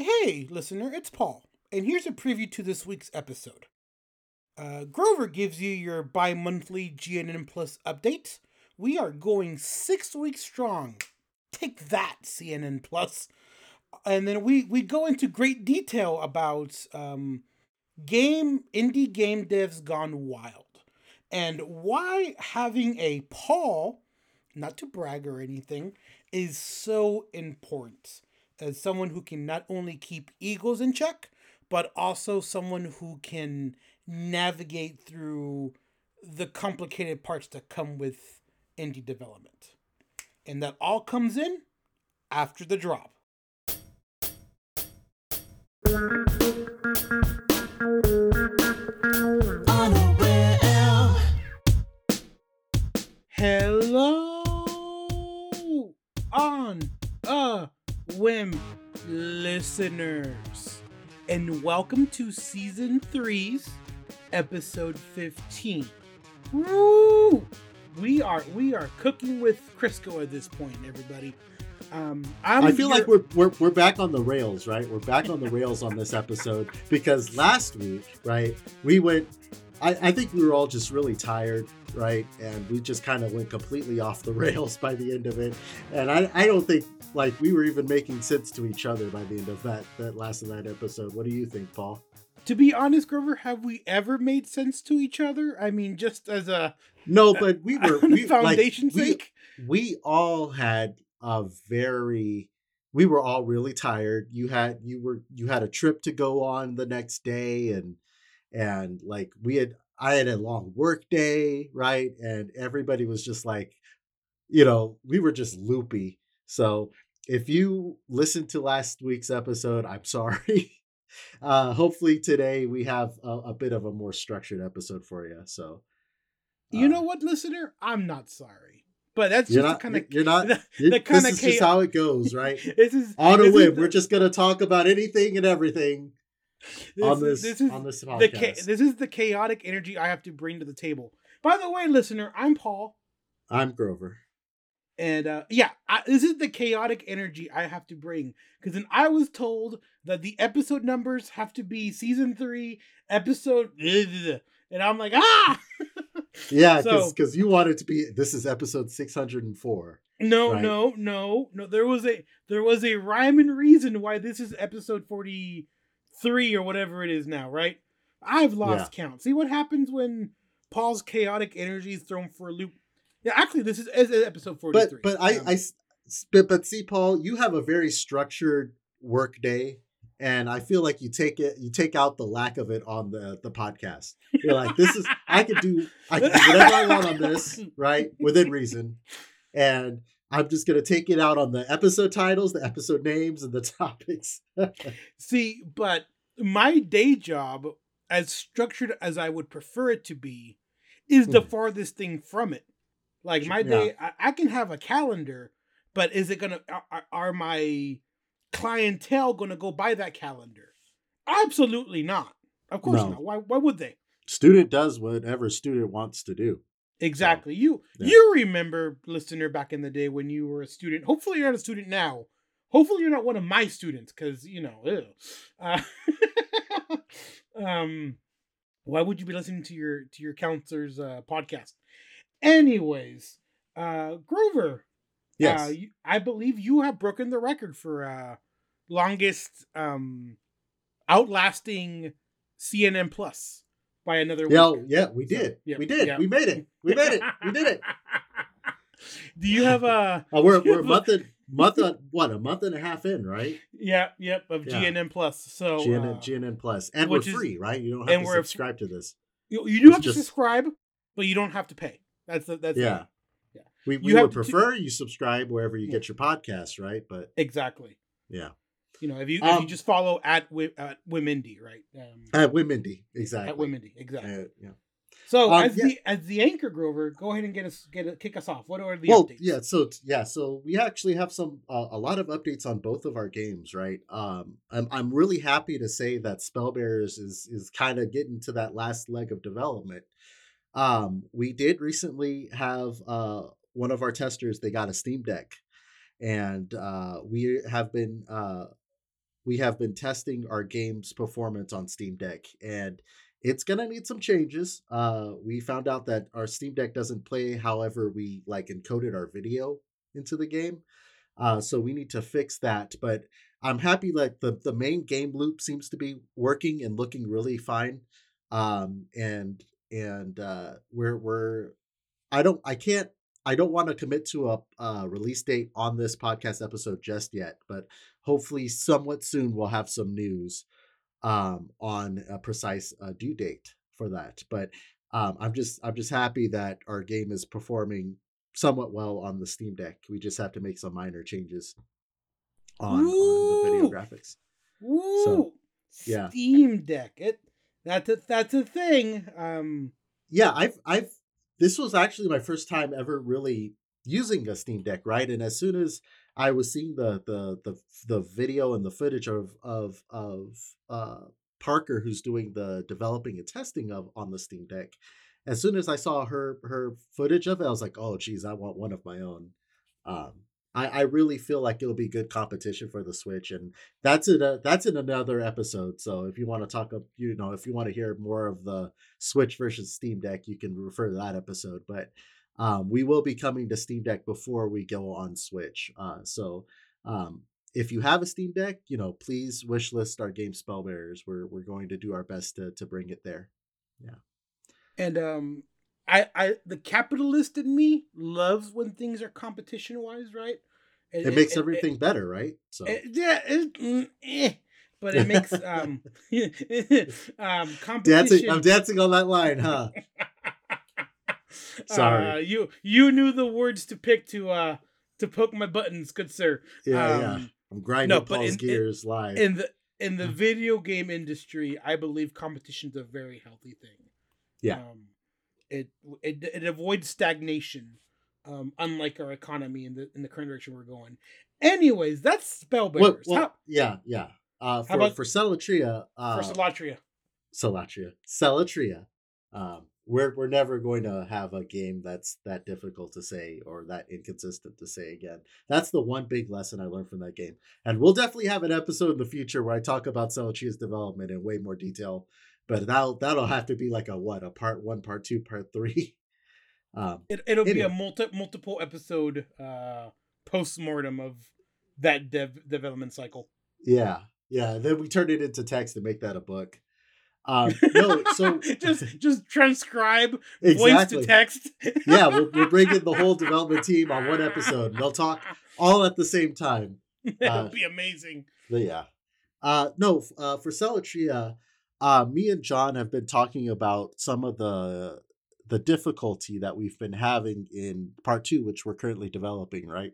Hey, listener, it's Paul, and here's a preview to this week's episode. Uh, Grover gives you your bi monthly GNN Plus update. We are going six weeks strong. Take that, CNN Plus. And then we, we go into great detail about um, game indie game devs gone wild and why having a Paul, not to brag or anything, is so important as someone who can not only keep egos in check, but also someone who can navigate through the complicated parts that come with indie development. And that all comes in after the drop. Hello on a whim listeners and welcome to season three's episode 15 Woo! we are we are cooking with crisco at this point everybody um I feel your- like we're, we're we're back on the rails, right? We're back on the rails on this episode because last week, right, we went. I, I think we were all just really tired, right? And we just kind of went completely off the rails by the end of it. And I, I don't think like we were even making sense to each other by the end of that that last of that episode. What do you think, Paul? to be honest grover have we ever made sense to each other i mean just as a No, but we were we, foundation like, we, sake we all had a very we were all really tired you had you were you had a trip to go on the next day and and like we had i had a long work day right and everybody was just like you know we were just loopy. So if you listened to last week's episode i'm sorry. Uh hopefully today we have a, a bit of a more structured episode for you so you uh, know what listener? I'm not sorry but that's you're just not kind of you're not the, you- the this kinda is just cha- how it goes right? This is on a whim. We're just gonna talk about anything and everything on is- this, is on this the podcast. cha- this is the chaotic energy I have to bring to the table. By the way, listener, I'm Paul, I'm Grover. and uh, yeah, I, this is the chaotic energy I have to bring because then I was told that the episode numbers have to be season three, episode, and I'm like, ah, Yeah, So- because you wanted to be. This is episode six hundred and four. no, Right. no, no, no. There was a there was a rhyme and reason why this is episode forty three or whatever it is now, right? I've lost count. See what happens when Paul's chaotic energy is thrown for a loop. Yeah, actually, this is, is episode forty But but I um, I s- but, but see, Paul, you have a very structured work day, and I feel like you take it you take out the lack of it on the the podcast. You're like, this is I could do I can do whatever I want on this, right? Within reason, and. I'm just gonna take it out on the episode titles, the episode names, and the topics. See, but my day job, as structured as I would prefer it to be, is the Hmm. farthest thing from it. Like my Yeah. day, I, I can have a calendar, but is it gonna are- are, are my clientele gonna go by that calendar? Absolutely not. Of course No. not. Why? Why would they? student does whatever student wants to do. Exactly. you yeah. you remember, listener, back in the day when you were a student. Hopefully, you're not a student now. Hopefully, you're not one of my students, because you know. Uh, um, why would you be listening to your to your counselor's uh, podcast? Anyways, uh, Grover. Yes. Uh, you, I believe you have broken the record for uh, longest um, outlasting CNN Plus by another yeah, week. yeah, we So, did. yeah, we did. yeah. We made it. We made it. We did it. Do you have a? Uh, we're we're a month and month on what a month and a half in, right? Yeah, yep, of Yeah. GNN Plus. So GNN, uh, GNN Plus, and we're which is- free, right? You don't have to subscribe to this. you, you do it's have to subscribe, but you don't have to pay. That's the that's the- Yeah. Yeah. We, would prefer you subscribe wherever you Yeah. get your podcasts, right? But exactly. yeah, You know, if you if Um, you just follow at at Womendy, right? Um, at Womendy, exactly. at Womendy, exactly. Uh, yeah. So um, as yeah. the as the anchor Grover, go ahead and get us get a, kick us off. What are the well, updates? yeah. So yeah, so we actually have some uh, a lot of updates on both of our games, right? Um, I'm I'm really happy to say that Spellbearers is is kind of getting to that last leg of development. Um, we did recently have uh one of our testers they got a Steam Deck, and uh, we have been uh we have been testing our game's performance on Steam Deck, and it's gonna need some changes. Uh, we found out that our Steam Deck doesn't play however we like encoded our video into the game, uh, so we need to fix that. But I'm happy that the the main game loop seems to be working and looking really fine. Um, and and uh, we're we're I don't I can't I don't want to commit to a uh, release date on this podcast episode just yet, but hopefully, somewhat soon, we'll have some news um, on a precise uh, due date for that. But um, I'm just I'm just happy that our game is performing somewhat well on the Steam Deck. We just have to make some minor changes on, on the video graphics. Woo! So, yeah. Steam Deck. It that's a that's a thing. Um yeah, I've I've this was actually my first time ever really using a Steam Deck, right? And as soon as I was seeing the the the the video and the footage of of of uh, Parker, who's doing the developing and testing of on the Steam Deck, as soon as I saw her her footage of it, I was like, oh, geez, I want one of my own. Um, I, I really feel like it'll be good competition for the Switch, and that's it. Uh, that's in another episode. So if you want to talk, you know, if you want to hear more of the Switch versus Steam Deck, you can refer to that episode. But um, we will be coming to Steam Deck before we go on Switch. Uh, so um, if you have a Steam Deck, you know, please wish list our game Spellbearers. We're we're going to do our best to to bring it there. Yeah. And um I, I the capitalist in me loves when things are competition wise, right? It, it makes it, everything it, better, right? So yeah, mm, eh, but it makes um um competition. Dancing, I'm dancing on that line, huh? Sorry, uh, you you knew the words to pick to uh to poke my buttons, good sir. Yeah, um, yeah. I'm grinding no, Paul's in, gears in, live. In the in the video game industry, I believe competition's a very healthy thing. Yeah. Um, it it it avoids stagnation, um, unlike our economy in the in the current direction we're going. Anyways, that's Spellbearers. Well, well, how, yeah, yeah. Uh, for, about for Celatria? Uh, for Celatria. Celatria. Celatria. Um, we're we're never going to have a game that's that difficult to say or that inconsistent to say again. That's the one big lesson I learned from that game. And we'll definitely have an episode in the future where I talk about Celatria's development in way more detail but that'll that'll have to be like a what a part one, part two, part three. Um, it, it'll anyway. be a multi multiple episode uh post mortem of that dev development cycle. Yeah, yeah. Then we turn it into text and make that a book. Um, no, so just just transcribe exactly. voice to text. yeah, we'll, we'll bring in the whole development team on one episode. They'll talk all at the same time. It'll uh, be amazing. yeah. Uh, no, uh, for Celatria, uh, me and John have been talking about some of the the difficulty that we've been having in part two, which we're currently developing, right?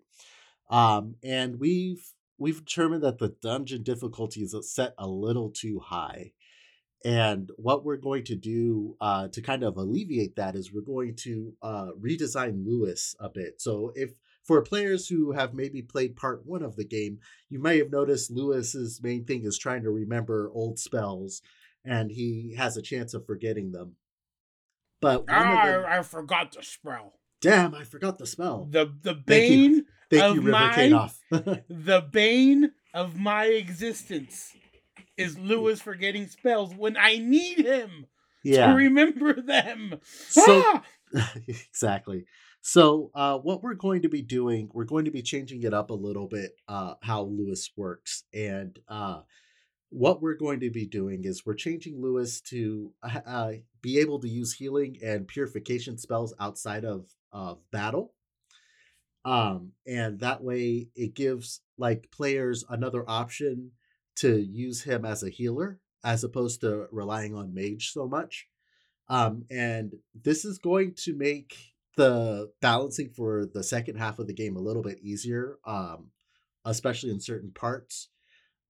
Um, and we've we've determined that the dungeon difficulty is set a little too high. And what we're going to do uh, to kind of alleviate that is we're going to uh, redesign Lewis a bit. So if for players who have maybe played part one of the game, you may have noticed Lewis's main thing is trying to remember old spells and he has a chance of forgetting them. But ah, them, I forgot the spell. Damn, I forgot the spell. The the bane Thank you. Thank of you, my the bane of my existence is Lewis forgetting spells when I need him yeah. to remember them. So ah! exactly. So uh, what we're going to be doing, we're going to be changing it up a little bit, uh, how Lewis works, and uh, what we're going to be doing is we're changing Lewis to uh, uh, be able to use healing and purification spells outside of of battle. Um, and that way it gives like players another option to use him as a healer as opposed to relying on mage so much. Um, and this is going to make the balancing for the second half of the game a little bit easier, um, especially in certain parts.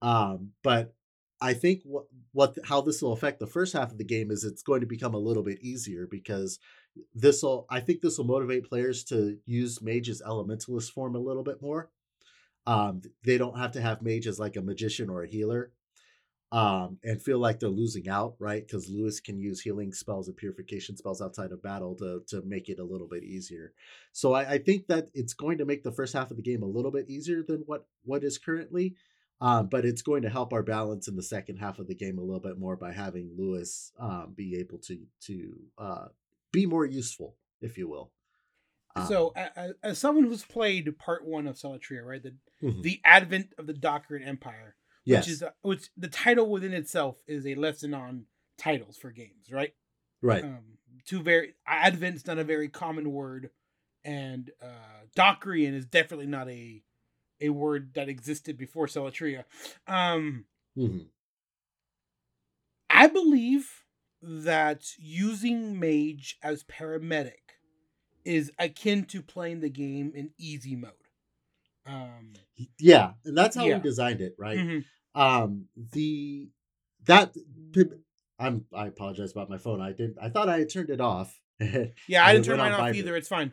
Um, but I think what what how this will affect the first half of the game is it's going to become a little bit easier because this will I think this will motivate players to use mage's elementalist form a little bit more. Um, they don't have to have mages like a magician or a healer, um, and feel like they're losing out, right? Because Lewis can use healing spells and purification spells outside of battle to to make it a little bit easier. So I, I think that it's going to make the first half of the game a little bit easier than what what is currently. Um, but it's going to help our balance in the second half of the game a little bit more by having Lewis um, be able to to uh, be more useful, if you will. Um, so, as, as, someone who's played part one of Celatria, right, the mm-hmm. the advent of the Dockeran Empire, yes. which is which the title within itself is a lesson on titles for games, right? Right. Um, two very advent's not a very common word, and uh, Dockeran is definitely not a a word that existed before Celatria. Um, mm-hmm. I believe that using mage as paramedic is akin to playing the game in easy mode. Um, yeah, and that's how yeah. we designed it, right? Mm-hmm. Um, the that I'm I apologize about my phone. I didn't. I thought I had turned it off. yeah, I didn't turn mine off either. It's fine.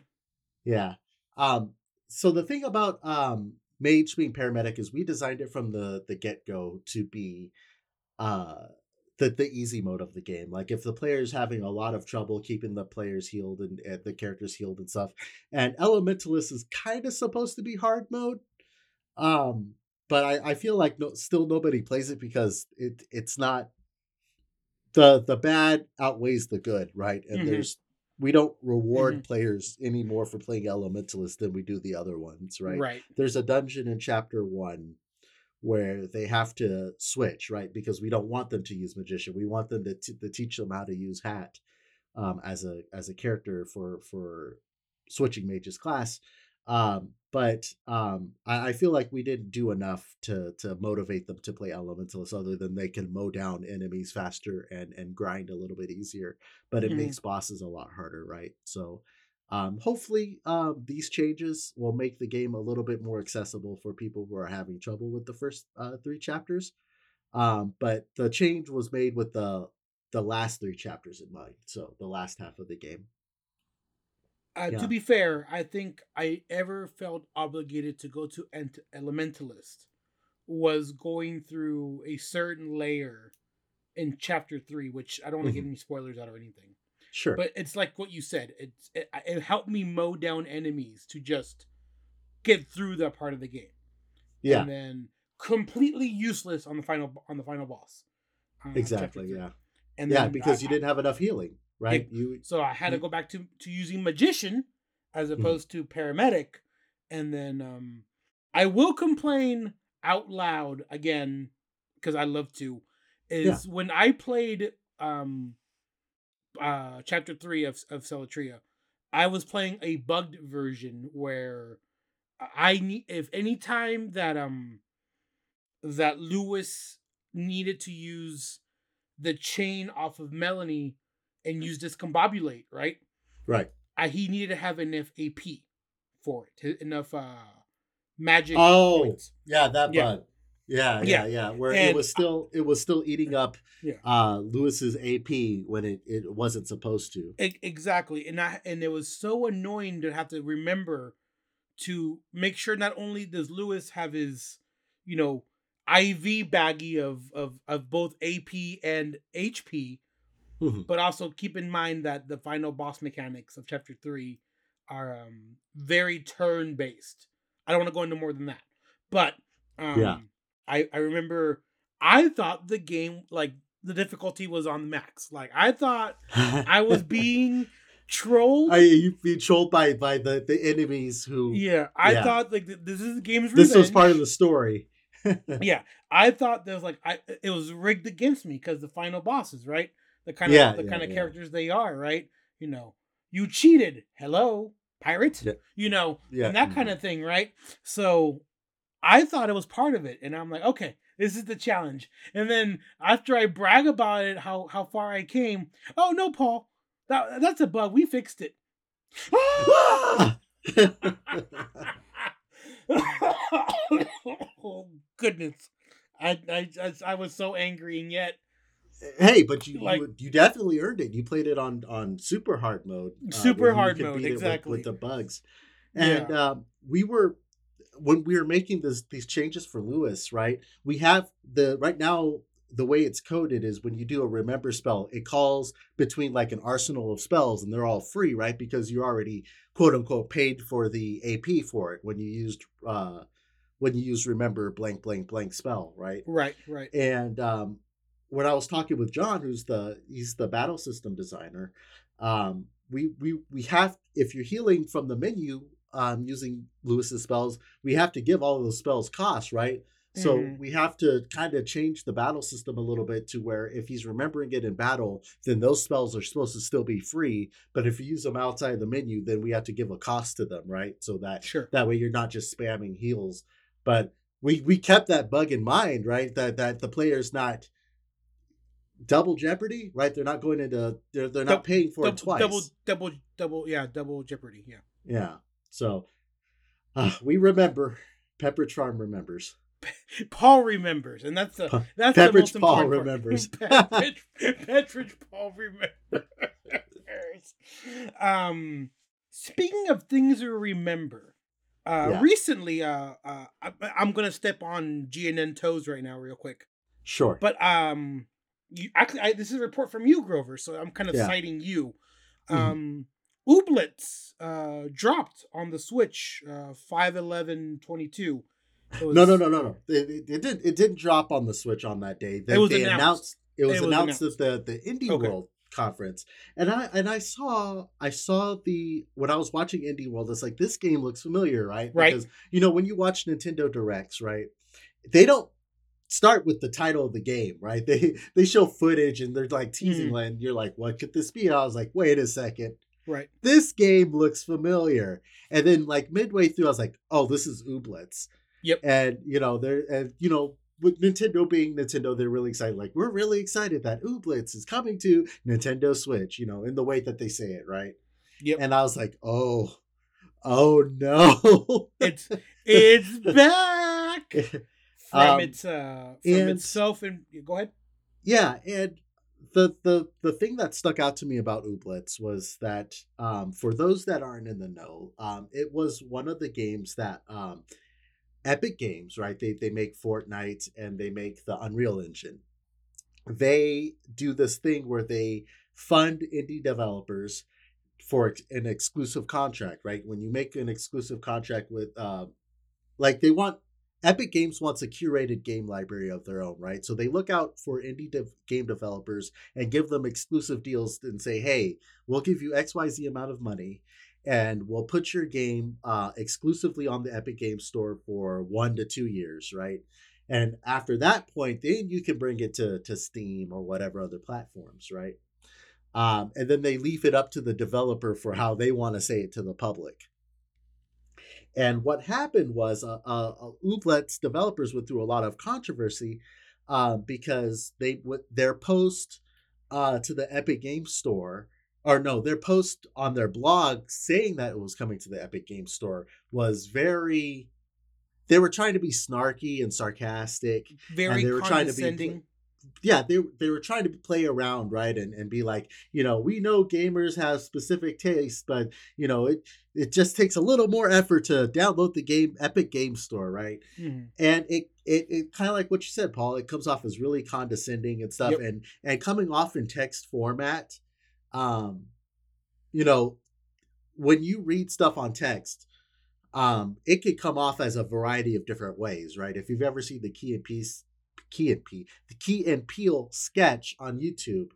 Yeah. Um. So the thing about um mage being paramedic is we designed it from the the get go to be uh the the easy mode of the game. Like if the player's having a lot of trouble keeping the players healed and, and the characters healed and stuff, and Elementalist is kind of supposed to be hard mode. Um, but I, I feel like no, still nobody plays it because it it's not the the bad outweighs the good, right? And mm-hmm. there's we don't reward mm-hmm. players any more for playing Elementalist than we do the other ones, right? Right. There's a dungeon in chapter one where they have to switch, right? Because we don't want them to use magician. We want them to, t- to teach them how to use hat um, as a as a character for for switching mage's class. Um, but um, I, I, feel like we didn't do enough to to motivate them to play elementalist other than they can mow down enemies faster and and grind a little bit easier but it mm-hmm. makes bosses a lot harder right so um, hopefully um, these changes will make the game a little bit more accessible for people who are having trouble with the first uh, three chapters um, but the change was made with the the last three chapters in mind so the last half of the game uh, yeah. To be fair, I think I ever felt obligated to go to Ent- Elementalist was going through a certain layer in chapter three, which I don't want to mm-hmm. get any spoilers out or anything. Sure, but it's like what you said. It's it, it, helped me mow down enemies to just get through that part of the game. Yeah, and then completely useless on the final on the final boss. Uh, exactly. Yeah. And yeah, because I, you didn't have enough healing right? It, you so I had you, to go back to to using magician as mm-hmm. opposed mm-hmm. to paramedic, and then um, I will complain out loud again because I love to. Is yeah. when I played um, uh, chapter three of of Celatria, I was playing a bugged version where I need if any time that um that Lewis needed to use the chain off of Melanie and use discombobulate, right? Right. Uh, he needed to have enough AP for it, enough uh magic. Oh, points. yeah, that yeah. bug. Yeah, yeah, yeah, yeah. Where and it was still it was still eating up yeah. uh Lewis's AP when it, it wasn't supposed to. exactly. And I and it was so annoying to have to remember to make sure not only does Lewis have his, you know, IV baggie of of of both AP and HP, Mm-hmm. But also keep in mind that the final boss mechanics of chapter three are um, very turn based. I don't want to go into more than that. But um, yeah. I, I remember I thought the game like the difficulty was on max. Like I thought I was being trolled. I you being trolled by by the the enemies who. Yeah, I yeah. thought like this is the game's. Revenge. This was part of the story. yeah, I thought there was like I it was rigged against me because the final bosses, right? the kind of yeah, the yeah, kind of characters they are, right? You know, you cheated. Hello, pirate. You know, yeah. and that mm-hmm. kind of thing, right? So I thought it was part of it, and I'm like, okay, this is the challenge. And then after I brag about it, how how far I came, oh no, Paul, that that's a bug. We fixed it. oh goodness, I, I I was so angry, and yet Hey, but you, like, you, you definitely earned it. You played it on on super hard mode. Uh, super hard mode, exactly with, with, the bugs. And yeah. uh, we were when we were making this these changes for Lewis, right? We have the right now the way it's coded is when you do a remember spell, it calls between like an arsenal of spells and they're all free, right? Because you already quote unquote paid for the AP for it when you used uh when you use remember blank blank blank spell, right? Right, right. And um, when I was talking with John, who's the he's the battle system designer, um, we we we have if you're healing from the menu um, using Lewis's spells, we have to give all of those spells cost, right? So Mhm. we have to kind of change the battle system a little bit to where if he's remembering it in battle, then those spells are supposed to still be free. But if you use them outside the menu, then we have to give a cost to them, right? So that Sure. that way you're not just spamming heals. But we we kept that bug in mind, right? That that the player's not double jeopardy, right? They're not going into they're they're not paying for double, it twice. double, double, double. Yeah, double jeopardy. Yeah. Yeah. So uh, we remember Pepper Charm remembers. Paul remembers, and that's the that's Pepperidge the most Paul important part. remembers. Pepperidge, Paul remembers. Um, speaking of things to remember, uh, Yeah. recently, uh, uh, I, I'm gonna step on GNN toes right now, real quick. Sure. But um, you actually, I, this is a report from you, Grover. So I'm kind of Yeah. citing you. Mhm. Um, Ooblets uh dropped on the Switch, uh, five eleven twenty two. no, no, no, no, no. It, it, didn't. It didn't drop on the Switch on that day. They, It was they announced. It was It was announced at the the Indie Okay. World conference, and I and I saw I saw the when I was watching Indie World. It's like this game looks familiar, right? Right. Because you know when you watch Nintendo Directs, right? They don't start with the title of the game, right? They they show footage and they're like teasing, Mhm. and you're like, what could this be? And I was like, wait a second Right. this game looks familiar. And then like midway through, I was like, oh, this is Ooblets. Yep. And you know, they're and you know, with Nintendo being Nintendo, they're really excited. Like, we're really excited that Ooblets is coming to Nintendo Switch, you know, in the way that they say it, right? Yep. And I was like, oh, oh no. It's it's back from Um, its uh from and- itself. And go ahead. yeah and the the the thing that stuck out to me about ooblets was that um for those that aren't in the know um it was one of the games that um epic games right they they make fortnite and they make the unreal engine. They do this thing where they fund indie developers for an exclusive contract right? When you make an exclusive contract with um like they want Epic Games wants a curated game library of their own, right? So they look out for indie dev- game developers and give them exclusive deals and say, hey, we'll give you XYZ amount of money and we'll put your game uh, exclusively on the Epic Games Store for one to two years, right? And after that point, then you can bring it to, to Steam or whatever other platforms, right? Um, and then they leave it up to the developer for how they want to say it to the public. And what happened was, uh, uh, uh, Ooblets developers went through a lot of controversy um, because they w- their post uh, to the Epic Games Store, or no, their post on their blog saying that it was coming to the Epic Games Store was very. They were trying to be snarky and sarcastic, Very they were trying to be- condescending. Yeah they they were trying to play around right and, and be like you know we know gamers have specific tastes but you know it it just takes a little more effort to download the game epic game store right Mhm. and it it, it kind of like what you said paul it comes off as really condescending and stuff Yep. and and coming off in text format um you know when you read stuff on text um it could come off as a variety of different ways right if you've ever seen the key and piece key and p the Key and Peele sketch on youtube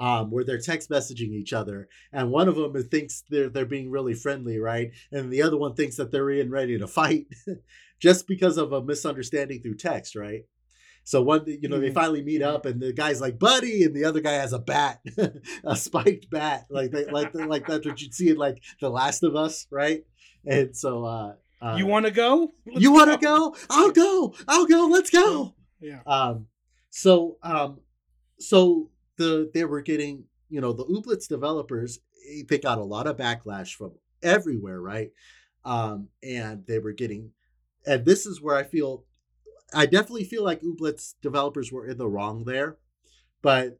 um, where they're text messaging each other, and one of them thinks they're they're being really friendly, right? And the other one thinks that they're in ready to fight, just because of a misunderstanding through text, right? So one, you know, they Mhm. finally meet up, and the guy's like, "Buddy," and the other guy has a bat, a spiked bat, like they, like like that's what you'd see in like The Last of Us, right? And so, uh, uh you want to go? Let's you want to go? I'll go. I'll go. Let's go. Yeah. Um, so um, so the they were getting you know the Ooblets developers eh, they got a lot of backlash from everywhere, right? Um, and they were getting, and this is where I feel, I definitely feel like Ooblets developers were in the wrong there, but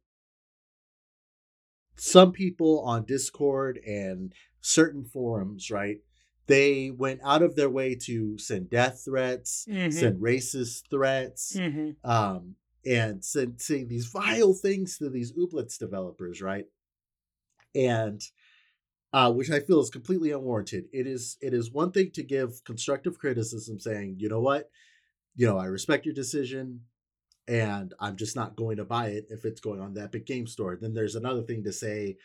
some people on Discord and certain forums, right? They went out of their way to send death threats, Mhm. send racist threats, Mhm. um, and send, these vile things to these Ooblets developers, right? And uh, which I feel is completely unwarranted. It is it is one thing to give constructive criticism, saying, you know what, you know, I respect your decision, and I'm just not going to buy it if it's going on the Epic Game Store. Then there's another thing to say,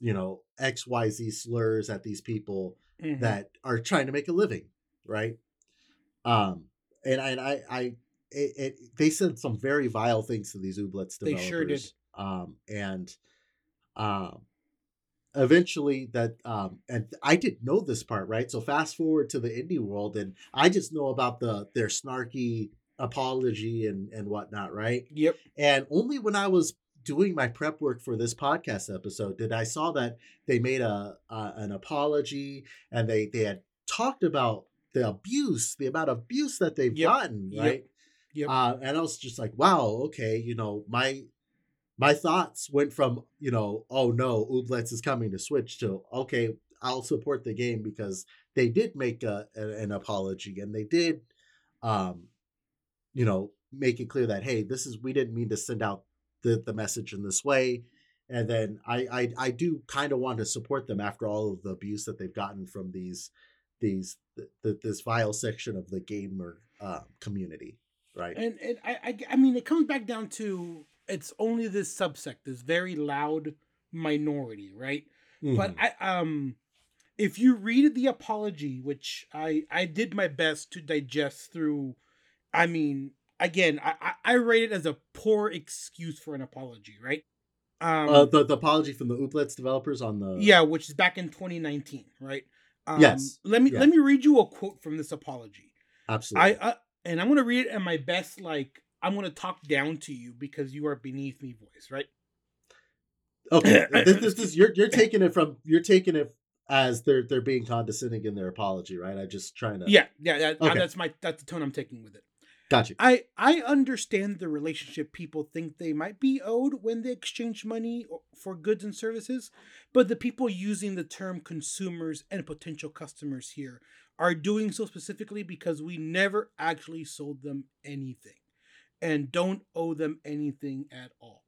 you know, X Y Z slurs at these people Mhm. that are trying to make a living, right? Um, and I, and I, I it, it, they said some very vile things to these Ooblets They sure did. Um, and um, eventually that, um, and I didn't know this part, right? So fast forward to the indie world, and I just know about the their snarky apology and and whatnot, right? Yep. And only when I was doing my prep work for this podcast episode did I saw that they made a, an apology and they they had talked about the abuse, the amount of abuse that they've Yep. gotten, right? Yep. Uh, and I was just like, wow, okay, you know, my my thoughts went from you know, oh no, Ooblets is coming to Switch to okay, I'll support the game because they did make a, a- an apology and they did, um, you know, make it clear that hey, this is we didn't mean to send out the the message in this way. And then I I, I do kind of want to support them after all of the abuse that they've gotten from these these th- th- this vile section of the gamer uh, community, right? And and I, I I mean it comes back down to it's only this subsect, this very loud minority, right? But Mhm. I um if you read the apology, which I I did my best to digest through, I mean, again, I I, I rate it as a poor excuse for an apology, right? Um, uh, the, the apology from the Ooblets developers on the yeah, which is back in 2019, right? Um, Yes, Let me yeah. let me read you a quote from this apology. absolutely I uh, and I'm gonna read it in my best, like I'm gonna talk down to you because you are beneath me, voice, right? okay this, this is you're you're taking it from you're taking it as they're they're being condescending in their apology right I'm just trying to Yeah, yeah, that, Okay. that's my that's the tone I'm taking with it. Got you I I understand the relationship people think they might be owed when they exchange money for goods and services, but the people using the term consumers and potential customers here are doing so specifically because we never actually sold them anything and don't owe them anything at all.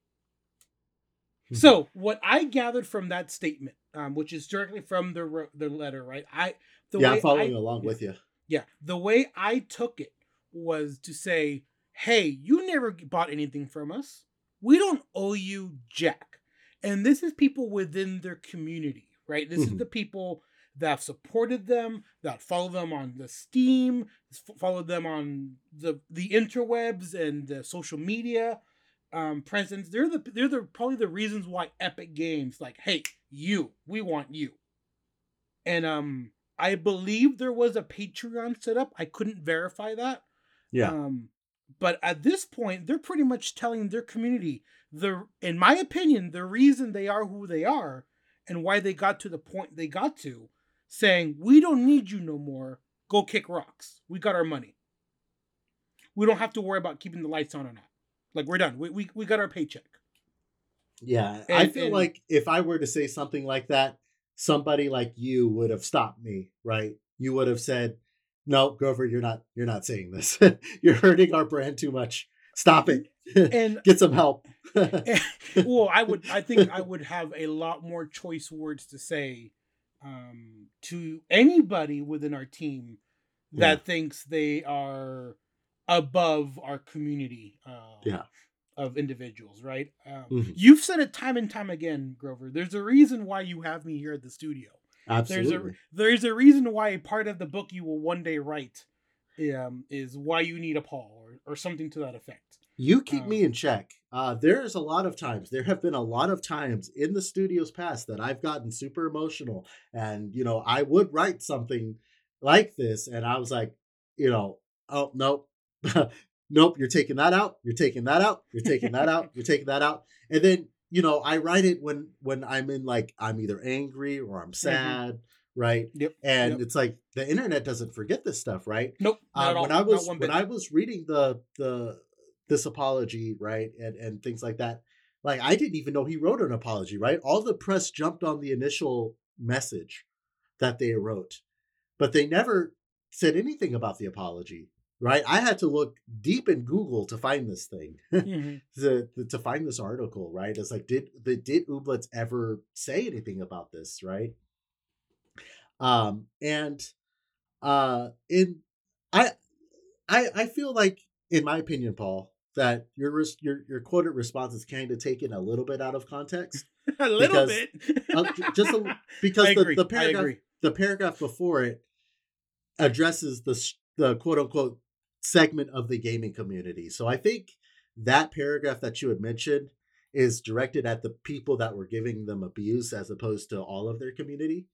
So, what I gathered from that statement, um, which is directly from the the letter, right? I the yeah I'm following I, along with you yeah, the way I took it was to say, "Hey, you never bought anything from us. We don't owe you jack." And this is people within their community, right? This is Mhm. the people that have supported them, that follow them on the Steam, f- follow them on the the interwebs and the social media um, presence. They're the they're the probably the reasons why Epic Games like, "Hey, you, we want you." And um I believe there was a Patreon set up. I couldn't verify that. Yeah Um, but at this point, they're pretty much telling their community the, in my opinion, the reason they are who they are and why they got to the point they got to, saying we don't need you no more. Go kick rocks. We got our money. We don't have to worry about keeping the lights on or not. Like we're done. We we, we got our paycheck. yeah I feel and- like if I were to say something like that somebody like you would have stopped me right you would have said no Grover you're not you're not saying this you're hurting our brand too much stop it And get some help well, I would I think I would have a lot more choice words to say um to anybody within our team that thinks they are above our community uh Yeah. of individuals, right? Um, Mhm. You've said it time and time again, Grover. There's a reason why you have me here at the studio. Absolutely There's a there's a reason why a part of the book you will one day write um, is why you need a Paul or, or something to that effect. You keep Um, me in check. Uh, there's a lot of times, there have been a lot of times in the studio's past that I've gotten super emotional. And, you know, I would write something like this. And I was like, you know, oh, nope. nope, you're taking that out. You're taking that out. You're taking that out. You're taking that out. And then, you know, I write it when when I'm in like I'm either angry or I'm sad, right? Yep. And yep. it's like the internet doesn't forget this stuff, right? Nope. Uh, at all. when I was when. I was reading the the this apology, right, and and things like that, like I didn't even know he wrote an apology, right? All the press jumped on the initial message that they wrote, but they never said anything about the apology, right? I had to look deep in Google to find this thing, Mhm. to to find this article, right? It's like did the did Ooblets ever say anything about this, right? Um, and uh, in I I I feel like, in my opinion, Paul, that your your your quoted response is kind of taken a little bit out of context. a little Because- bit. Uh, just a, because the, the paragraph the paragraph before it addresses the the quote unquote segment of the gaming community. So I think that paragraph that you had mentioned is directed at the people that were giving them abuse as opposed to all of their community.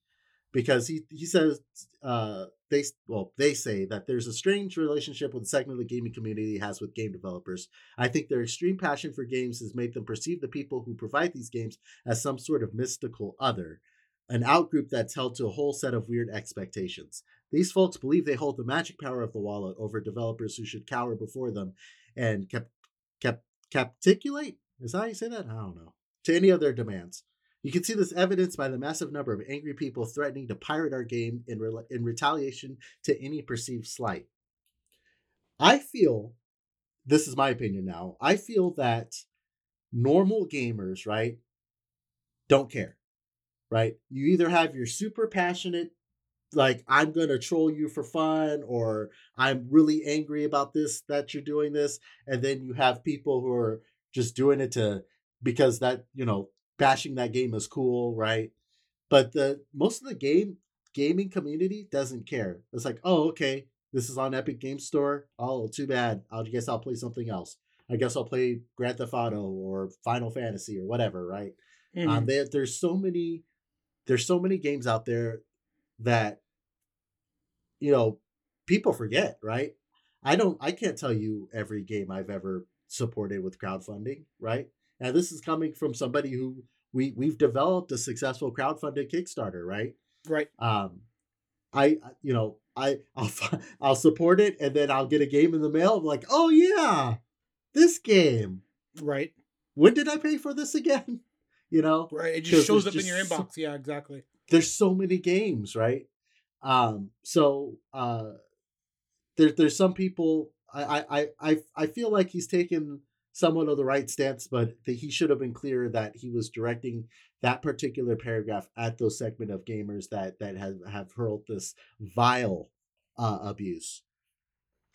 Because he he says uh they well they say that there's a strange relationship with the segment of the gaming community has with game developers. I think their extreme passion for games has made them perceive the people who provide these games as some sort of mystical other an outgroup that's held to a whole set of weird expectations these folks believe they hold the magic power of the wallet over developers who should cower before them and kept kept capticulate is that how you say that i don't know to any of their demands you can see this evidenced by the massive number of angry people threatening to pirate our game in, re- in retaliation to any perceived slight. I feel, this is my opinion now, I feel that normal gamers, right, don't care, right? You either have your super passionate, like, I'm going to troll you for fun, or I'm really angry about this, that you're doing this. And then you have people who are just doing it to, because that, you know, bashing that game is cool, right? But the most of the game gaming community doesn't care. It's like, oh, okay, this is on Epic Game Store. Oh, too bad. I guess I'll play something else. I guess I'll play Grand Theft Auto or Final Fantasy or whatever, right? Um, Mhm. there, there's so many, there's so many games out there that, you know, people forget, right? I don't, I can't tell you every game I've ever supported with crowdfunding, right? And this is coming from somebody who we we've developed a successful crowdfunded Kickstarter, right? right. Um, I you know I I'll I'll support it and then I'll get a game in the mail. I'm like, oh yeah, this game. Right. When did I pay for this again? You know, Right. It just shows up there's in your just so- inbox. Yeah, exactly. there's so many games, right? Um, so uh, there, there's some people. I, I, I, I, I feel like he's taken somewhat of the right stance, but that he should have been clear that he was directing that particular paragraph at those segment of gamers that that have have hurled this vile uh, abuse.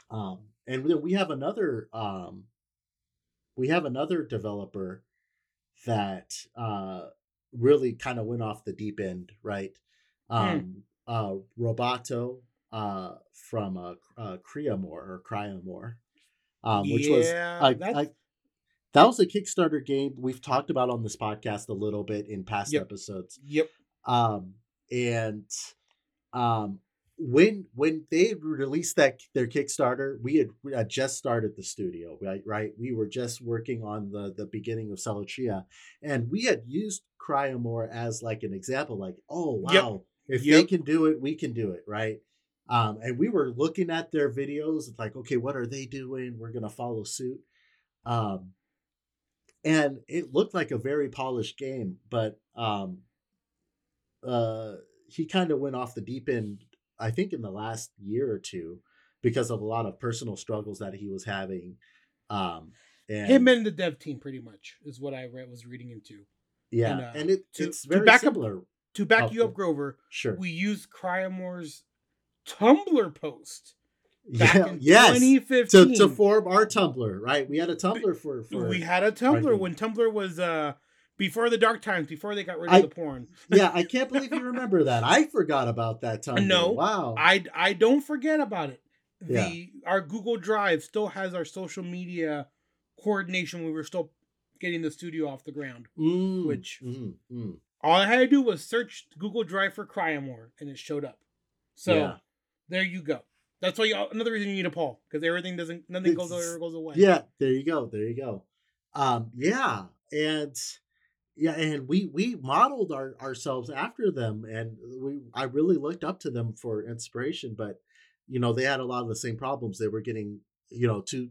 Um, and then we have another um, we have another developer that uh really kind of went off the deep end, right? Um, uh, Roboto, uh, from uh, uh Creamore or Cryamore, um, which was yeah, I, that's- I, that was a Kickstarter game we've talked about on this podcast a little bit in past Yep. episodes. Yep. Um, and um, when when they released that their Kickstarter, we had, we had just started the studio, right? Right, we were just working on the the beginning of Celatria, and we had used Cryamore as like an example, like, oh Yep. If they can do it, we can do it, right? Um, and we were looking at their videos, it's like, okay, what are they doing? We're gonna follow suit. Um, and it looked like a very polished game, but um, uh, he kind of went off the deep end. I think in the last year or two, because of a lot of personal struggles that he was having. Um, and Him and the dev team, pretty much, is what I read, was reading into. yeah, and, uh, and it, to- it's very back up- similar. To back you up. Grover, Sure. we used Cryamore's Tumblr post back yeah. in Yes. 2015. to form our Tumblr, right? We had a Tumblr for for we had a Tumblr Right. when Tumblr was uh before the dark times, before they got rid of I- the porn. yeah. I can't believe you remember that. I forgot about that Tumblr. No, wow. I I don't forget about it. The Yeah. our Google Drive still has our social media coordination we were still getting the studio off the ground. Mm, which- mm, mm. All I had to do was search Google Drive for Cryamore and it showed up. So Yeah. there you go. That's why you, another reason you need a poll because everything doesn't nothing goes It's- ever goes away. Yeah, there you go. There you go. Um, yeah, and yeah, and we we modeled our ourselves after them, and we I really looked up to them for inspiration. But you know, they had a lot of the same problems. They were getting you know to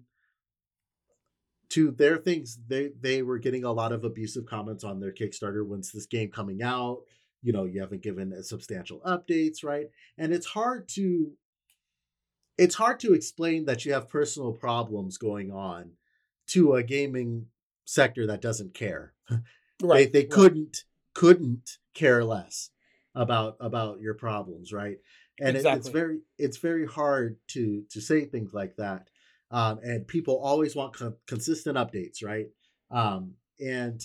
to their things. They they were getting a lot of abusive comments on their Kickstarter. When's this game coming out? You know, you haven't given substantial updates, right? And it's hard to it's hard to explain that you have personal problems going on to a gaming sector that doesn't care. right. they they right. couldn't couldn't care less. about about your problems, right? And it, it's very it's very hard to to say things like that. Um, and people always want con- consistent updates, right? Um, and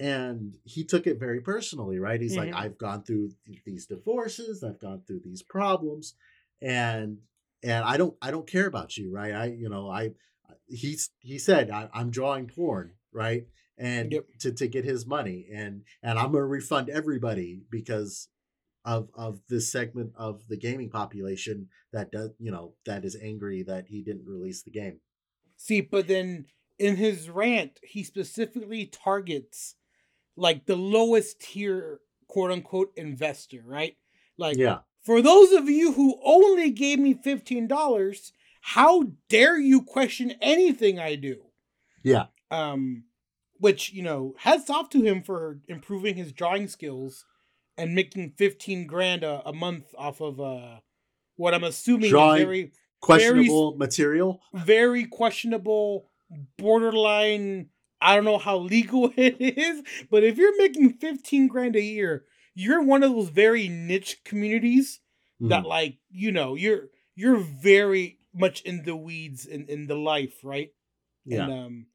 and he took it very personally, right? He's like, Mhm. I've gone through th- these divorces, I've gone through these problems, and and I don't I don't care about you, right? I you know I he's he said I, I'm drawing porn, right? And Yep. to to get his money, and and I'm gonna refund everybody because of of this segment of the gaming population that does you know that is angry that he didn't release the game. See, but then in his rant, he specifically targets like the lowest tier quote unquote investor, right? Like Yeah, for those of you who only gave me $15, how dare you question anything I do? yeah, Um which, you know, hats off to him for improving his drawing skills and making 15 grand a, a month off of uh what I'm assuming Drawing- is very questionable material. very questionable, borderline. I don't know how legal it is, but if you're making 15 grand a year, you're one of those very niche communities that Mhm. like, you know, you're you're very much in the weeds in, in the life, right? Yeah, And um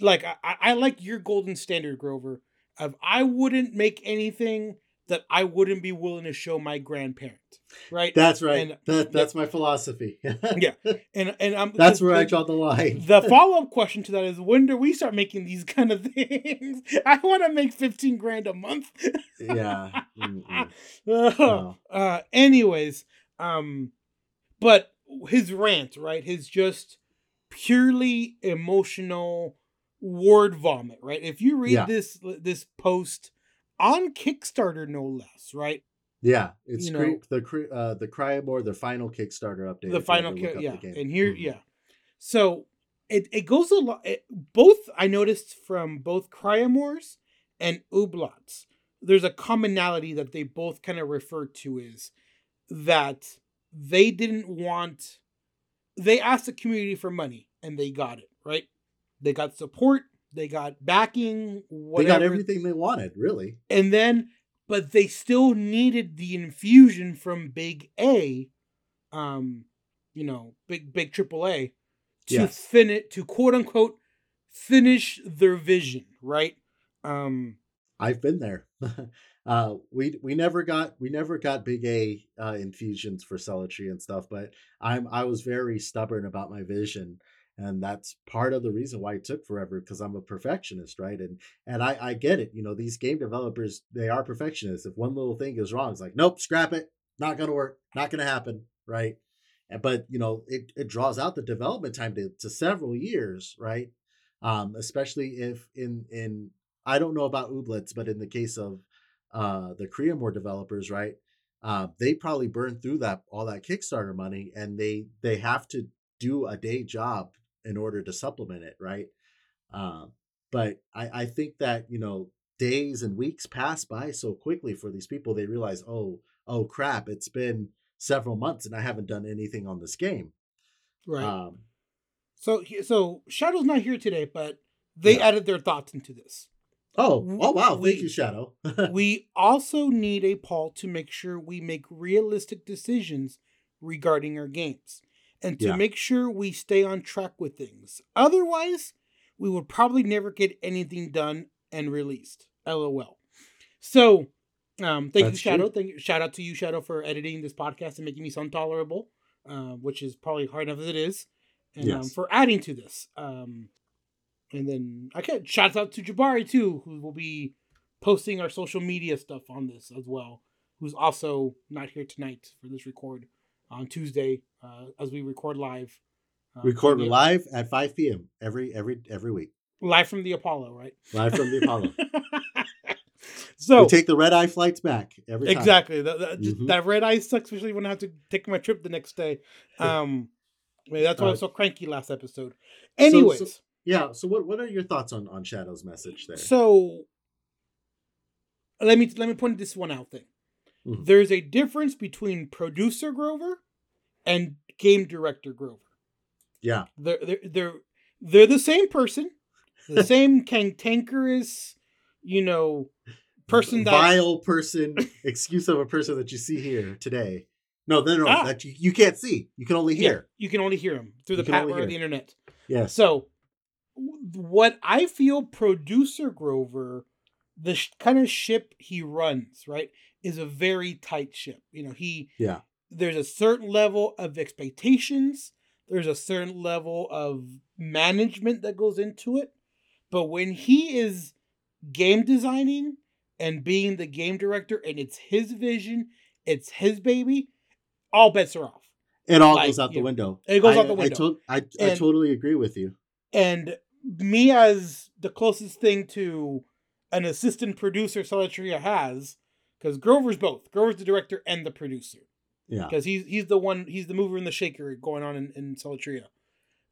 like I, I I like your golden standard, Grover. Of I wouldn't make anything that I wouldn't be willing to show my grandparent. Right? that's right. and- that, that's my philosophy. Yeah. and and I'm that's where I draw the line. the follow up question to that is when do we start making these kind of things? I want to make 15 grand a month. yeah. Uh, No. uh, anyways, um, but his rant, right? His just purely emotional word vomit, right? If you read Yeah. this this post on Kickstarter, no less, right? Yeah, it's You know- the uh, the Cryamore, the final Kickstarter update. the final ever kill look up yeah the and here Mhm. yeah so it, it goes a lot it, both i noticed from both Cryamore's and Ooblets there's a commonality that they both kind of refer to is that they didn't want they asked the community for money and they got it right they got support they got backing they got everything they wanted, really. and then but they still needed the infusion from big a um you know big big triple a to Yes. finish to quote unquote finish their vision right um I've been there. uh, we we never got we never got big A uh, infusions for Celatria and stuff, but I'm I was very stubborn about my vision, and that's part of the reason why it took forever because I'm a perfectionist, right? And and I I get it. You know, these game developers they are perfectionists. If one little thing goes wrong, it's like nope, scrap it, not gonna work, not gonna happen, right? And- But you know, it it draws out the development time to, to several years, right? Um, especially if in in I don't know about Ooblets, but in the case of uh, the Cryamore developers, right? Uh, they probably burned through that all that Kickstarter money, and they they have to do a day job in order to supplement it, right? Um, but I, I think that you know days and weeks pass by so quickly for these people. They realize, oh, oh crap, it's been several months and I haven't done anything on this game. right Um, so so shadow's not here today but they Yeah. added their thoughts into this oh, oh wow, We- thank you, Shadow. we also need a Paul to make sure we make realistic decisions regarding our games and to Yeah. make sure we stay on track with things. Otherwise, we would probably never get anything done and released. LOL. So, um, thank you, That's Shadow. true. Thank you, shout out to you, Shadow, for editing this podcast and making me sound tolerable, uh, which is probably hard enough as it is, and um, for adding to this. Um, and then I can shout out to Jabari too, who will be posting our social media stuff on this as well. Who's also not here tonight for this record on Tuesday uh, as we record live. uh, Record live at 5 p.m. every every every week, live from the Apollo, right? live from the Apollo. so we take the red eye flights back every time. exactly that that, just, Mhm. that red eye sucks, especially when I have to take my trip the next day. Um, I mean, that's why I was so cranky last episode. Anyways, so- Yeah. So what what are your thoughts on on Shadow's message there? So let me let me point this one out then. Mhm. There's a difference between producer Grover and game director Grover. yeah. They're they're they're, they're the same person, the same cantankerous, you know, person that vile person excuse of a person that you see here today. No, no, no, Ah. that you, you can't see. You can only yeah, hear. you can only hear him through the power of the internet. Yes. So, what I feel producer Grover, the sh- kind of ship he runs, right, is a very tight ship. You know, he Yeah. there's a certain level of expectations, there's a certain level of management that goes into it. But when he is game designing and being the game director and it's his vision, it's his baby, all bets are off. It all like, goes out the know, window. it goes I, out the I, window. to- I, I And- totally agree with you. And me as the closest thing to an assistant producer Salatria has, because Grover's both. Grover's the director and the producer. Yeah. Because he's he's the one he's the mover and the shaker going on in, in Salatria.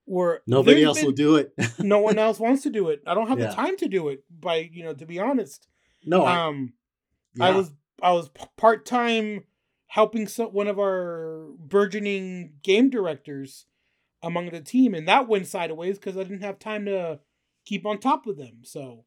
Where Nobody else been- will do it. no one else wants to do it. I don't have Yeah. the time to do it by you know, to be honest. no, I, um I yeah. was I was part time helping some, one of our burgeoning game directors among the team, and that went sideways because I didn't have time to keep on top of them. So,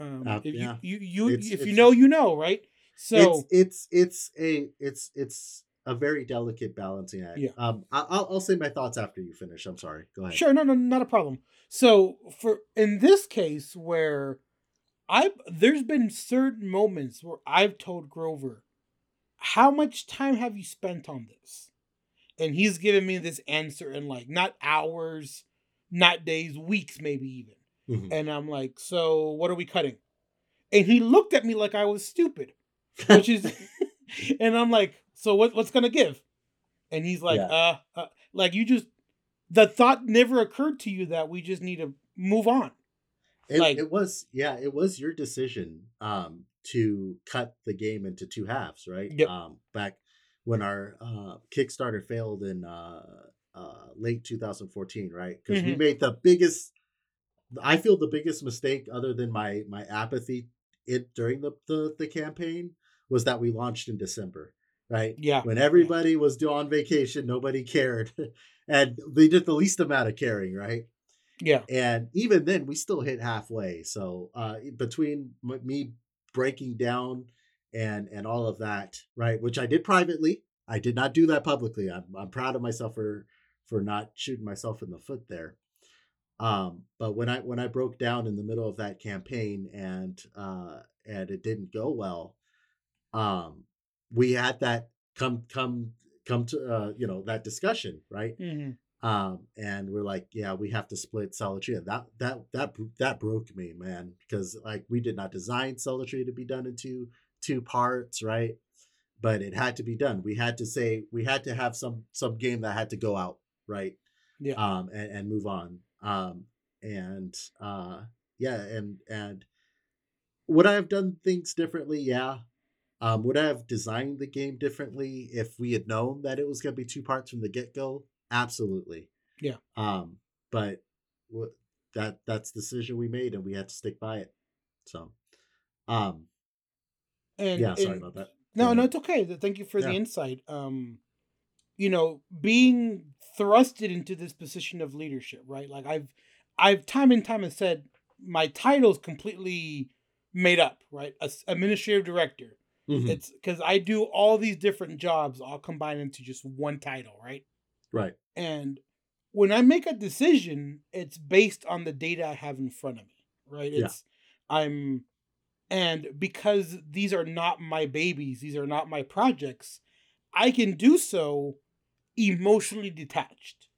um, Uh, if yeah. you, you, you if you know, you know, right? So, it's it's it's a it's it's a very delicate balancing act. Yeah. Um, I, I'll I'll say my thoughts after you finish. I'm sorry. Go ahead. Sure, no, no, not a problem. So for in this case where I there's been certain moments where I've told Grover, how much time have you spent on this? And he's given me this answer in like not hours, not days, weeks, maybe even. Mhm. And I'm like, so what are we cutting? And he looked at me like I was stupid, which is, and I'm like, so what, what's gonna give? And he's like, Yeah. uh, uh, like you just, the thought never occurred to you that we just need to move on. It, Like- it was yeah, it was your decision um to cut the game into two halves, right? Yep. Um back when our uh Kickstarter failed in uh uh late 2014, right? Because we Mhm. made the biggest I feel the biggest mistake other than my my apathy it during the, the the campaign was that we launched in December, right? Yeah. When everybody was due on vacation, nobody cared. and they did the least amount of caring, right? Yeah. and even then we still hit halfway so uh between m- me breaking down and and all of that right which i did privately i did not do that publicly i'm, I'm proud of myself for for not shooting myself in the foot there um but when i when i broke down in the middle of that campaign and uh and it didn't go well um we had that come come come to uh you know that discussion right? Hmm um and we're like yeah we have to split Celatria. That that that that broke me man because like we did not design Celatria to be done in two two parts right? But it had to be done. We had to say we had to have some some game that had to go out right Yeah. um and, and move on um and uh yeah and and would i have done things differently yeah um would i have designed the game differently if we had known that it was going to be two parts from the get-go absolutely Yeah. um but wh- that that's the decision we made and we had to stick by it so um And yeah sorry and- about that No, Go no, it's okay. Thank you for the insight. Um, you know, being thrusted into this position of leadership, right? Like I've, I've time and time have said my title's completely made up, right? As administrative director. Mhm. It's because I do all these different jobs all combined into just one title, right? right And when I make a decision, it's based on the data I have in front of me, right? Yeah. It's I'm and because these are not my babies, these are not my projects, I can do so emotionally detached.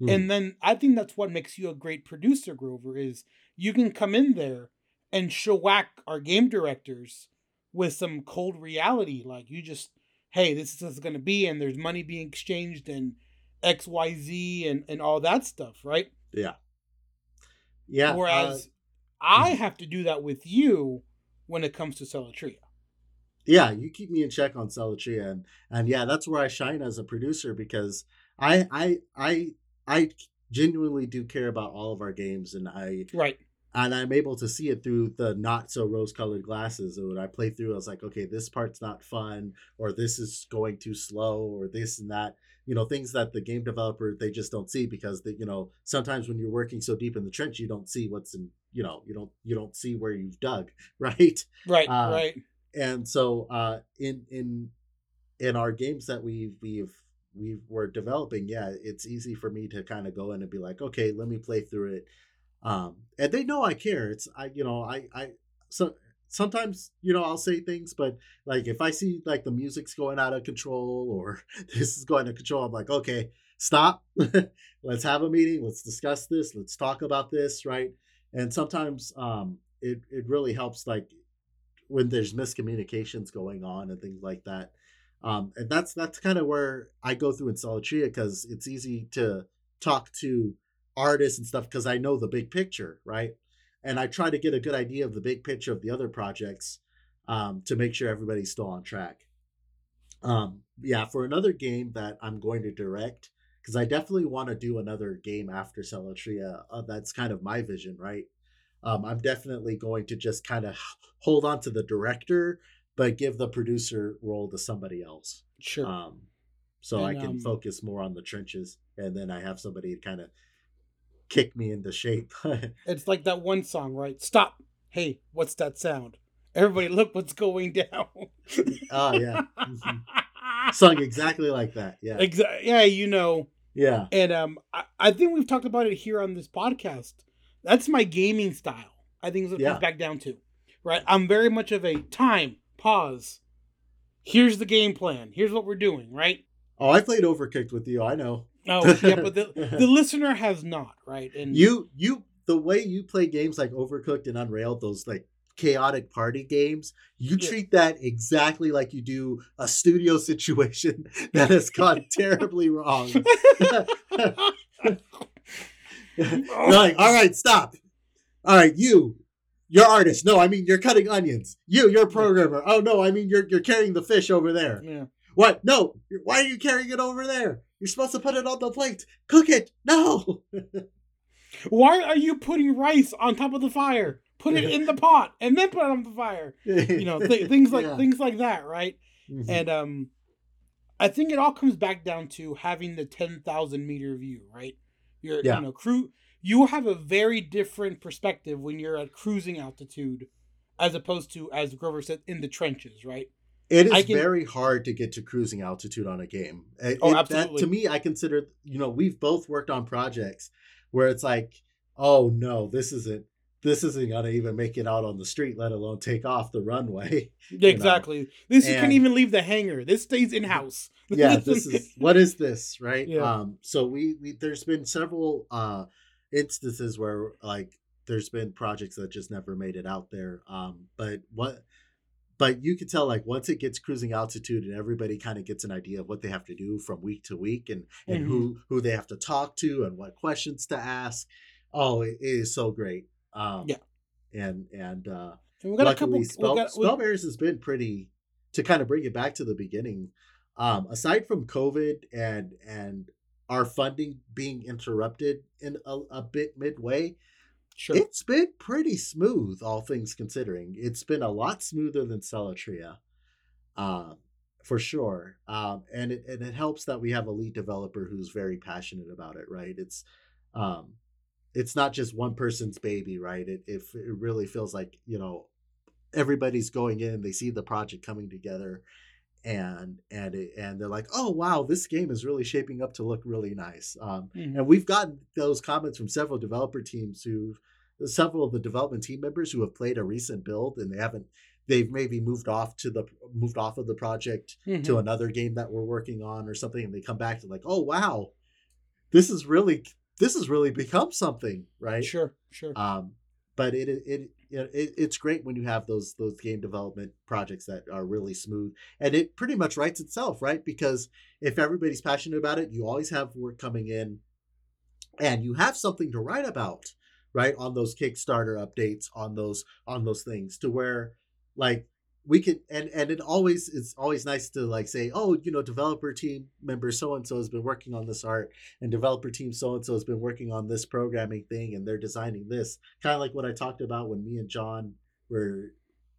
Mhm. And then I think that's what makes you a great producer, Grover, is you can come in there and shellac our game directors with some cold reality. Like you just, hey, this is what's gonna be, and there's money being exchanged and XYZ and, and all that stuff, right? yeah yeah uh, Whereas I have to do that with you when it comes to Celatria. Yeah you keep me in check on Celatria and and yeah that's where i shine as a producer because i i i i genuinely do care about all of our games and i Right. and i'm able to see it through the not so rose colored glasses and when i play through i was like okay this part's not fun or this is going too slow or this and that you know things that the game developer they just don't see because they, you know sometimes when you're working so deep in the trench you don't see what's in you know you don't you don't see where you've dug right Right. Uh, right. And so uh, in in in our games that we've we've we were developing, yeah, it's easy for me to kind of go in and be like, okay, let me play through it. Um, and they know I care. It's I, you know, I, I, so sometimes you know I'll say things, but like if I see like the music's going out of control or this is going to control, I'm like, okay, stop. let's have a meeting. Let's discuss this. Let's talk about this, right? And sometimes um, it it really helps like when there's miscommunications going on and things like that. Um, and that's that's kind of where I go through in Celatria because it's easy to talk to artists and stuff because I know the big picture, right? And I try to get a good idea of the big picture of the other projects um, to make sure everybody's still on track. Um, yeah, for another game that I'm going to direct, because I definitely want to do another game after Celatria. Uh, that's kind of my vision, right? Um, I'm definitely going to just kind of hold on to the director but give the producer role to somebody else. Sure. Um, so and, I can um, focus more on the trenches, and then I have somebody to kind of kick me into shape. it's like that one song, right? Stop. Hey, what's that sound? Everybody, look what's going down. oh yeah, mm-hmm. sung exactly like that. Yeah, exactly. Yeah, you know. Yeah, and um, I, I think we've talked about it here on this podcast. That's my gaming style. I think it yeah. comes back down to, right? I'm very much of a time pause. Here's the game plan. Here's what we're doing, right? Oh, I played Overcooked with you. I know. Oh, yeah, but the, the listener has not, right? And you you the way you play games like Overcooked and Unrailed, those like chaotic party games, you yeah. treat that exactly like you do a studio situation that has gone terribly wrong. like, all right, stop. All right, you you're artist. No, I mean you're cutting onions. You, you're a programmer. Oh no, I mean you're you're carrying the fish over there. Yeah. What? No. Why are you carrying it over there? You're supposed to put it on the plate. Cook it. No. Why are you putting rice on top of the fire? Put it in the pot and then put it on the fire. You know, th- things like yeah. things like that, right? Mm-hmm. And um, I think it all comes back down to having the ten thousand meter view, right? You're yeah. you know crew you have a very different perspective when you're at cruising altitude as opposed to as grover said in the trenches right it is can, very hard to get to cruising altitude on a game uh, it, oh, absolutely. That, to me i consider you know we've both worked on projects where it's like oh no this isn't this isn't gonna even make it out on the street, let alone take off the runway. Exactly. Know? This and, you can't even leave the hangar. This stays in house. Yeah, this is what is this, right? Yeah. Um, so we, we there's been several uh instances where like there's been projects that just never made it out there. Um, but what but you can tell like once it gets cruising altitude and everybody kind of gets an idea of what they have to do from week to week and and mm-hmm. who who they have to talk to and what questions to ask oh it, it is so great um yeah and and uh and we got luckily, a couple Spell, got, we... Spellbearers has been pretty to kind of bring it back to the beginning um aside from covid and and our funding being interrupted in a, a bit midway, sure. it's been pretty smooth, all things considering. It's been a lot smoother than Celatria, uh, for sure. Um, and it and it helps that we have a lead developer who's very passionate about it, right? It's um, it's not just one person's baby, right? It if it really feels like you know everybody's going in, they see the project coming together, and and it, and they're like, oh wow, this game is really shaping up to look really nice. Um, mm-hmm. And we've gotten those comments from several developer teams who, several of the development team members who have played a recent build and they haven't, they've maybe moved off to the moved off of the project mm-hmm. to another game that we're working on or something, and they come back to like, oh wow, this is really this has really become something, right? Sure, sure. Um, but it it you know, it, it's great when you have those those game development projects that are really smooth and it pretty much writes itself right? Because if everybody's passionate about it you always have work coming in and you have something to write about right on those kickstarter updates on those on those things to where like we can and and it always it's always nice to like say oh you know developer team member so and so has been working on this art and developer team so and so has been working on this programming thing and they're designing this kind of like what i talked about when me and john were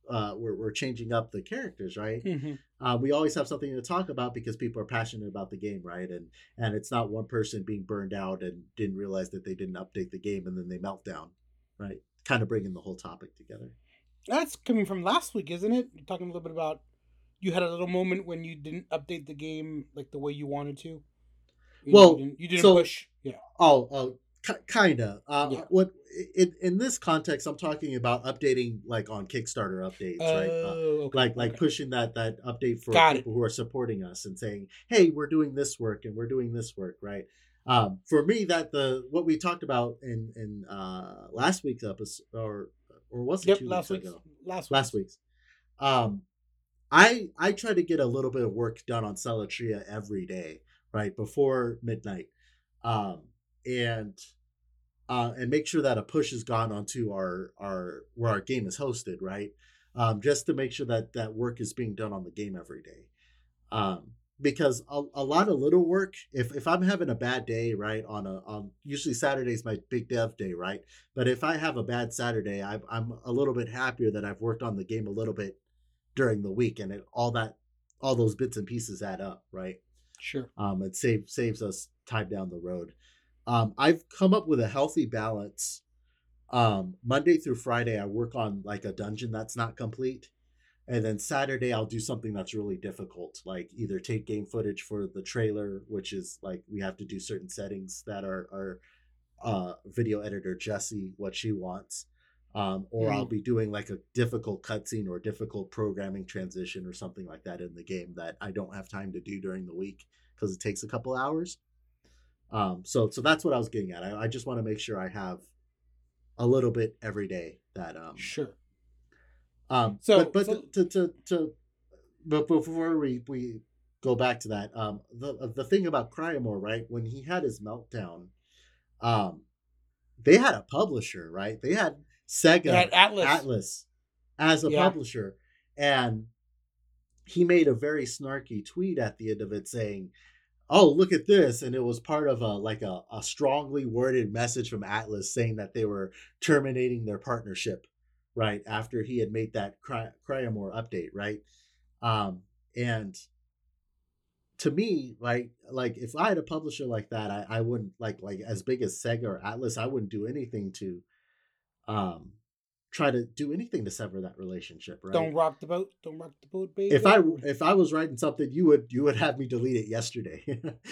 uh, we're, we're changing up the characters, right? Mm-hmm. Uh, we always have something to talk about because people are passionate about the game, right? And and it's not one person being burned out and didn't realize that they didn't update the game and then they melt down, right? Kind of bringing the whole topic together. That's coming from last week, isn't it? You're talking a little bit about you had a little moment when you didn't update the game like the way you wanted to. You Well, you didn't, you didn't so- push. Yeah. Oh, oh, ki- kind of. Uh, Yeah. What in in this context, I'm talking about updating like on Kickstarter updates, right? Uh, Oh, okay. like like okay. pushing that that update for Got it. people who are supporting us and saying, "Hey, we're doing this work and we're doing this work," right? Um, for me, that the what we talked about in in uh, last week's episode, or or was it Yep. two Last weeks ago? Last last week's. week's. Um, I I try to get a little bit of work done on Celatria every day, right before midnight, um, and uh, and make sure that a push is gone onto our our where our game is hosted, right? Um, just to make sure that that work is being done on the game every day. Um, because a, a lot of little work, if if I'm having a bad day, right, on a on usually Saturday's my big dev day, right? But if I have a bad Saturday, I, I'm a little bit happier that I've worked on the game a little bit during the week, and it, all that, all those bits and pieces add up, right? Sure. Um, it saves saves us time down the road. Um, I've come up with a healthy balance. Um, Monday through Friday, I work on like a dungeon that's not complete, and then Saturday I'll do something that's really difficult, like either take game footage for the trailer, which is like we have to do certain settings that are our uh, video editor Jesse what she wants, um, or I'll be doing like a difficult cutscene or difficult programming transition or something like that in the game that I don't have time to do during the week because it takes a couple hours. Um, so so that's what I was getting at. I, I just want to make sure I have a little bit every day that um Sure. Um So- but but so- to, to to but before we we go back to that um the the thing about Cryamore right when he had his meltdown um they had a publisher right they had Sega You had Atlas. Atlas as a Yeah. publisher. And he made a very snarky tweet at the end of it saying, Oh, look at this. And it was part of a like a, a strongly worded message from Atlas saying that they were terminating their partnership, right? After he had made that Cry- Cryamore update, right? Um, and to me, like like if I had a publisher like that, I, I wouldn't like like as big as Sega or Atlas, I wouldn't do anything to um try to do anything to sever that relationship right Don't rock the boat. Don't rock the boat, baby. if i if i was writing something you would you would have me delete it yesterday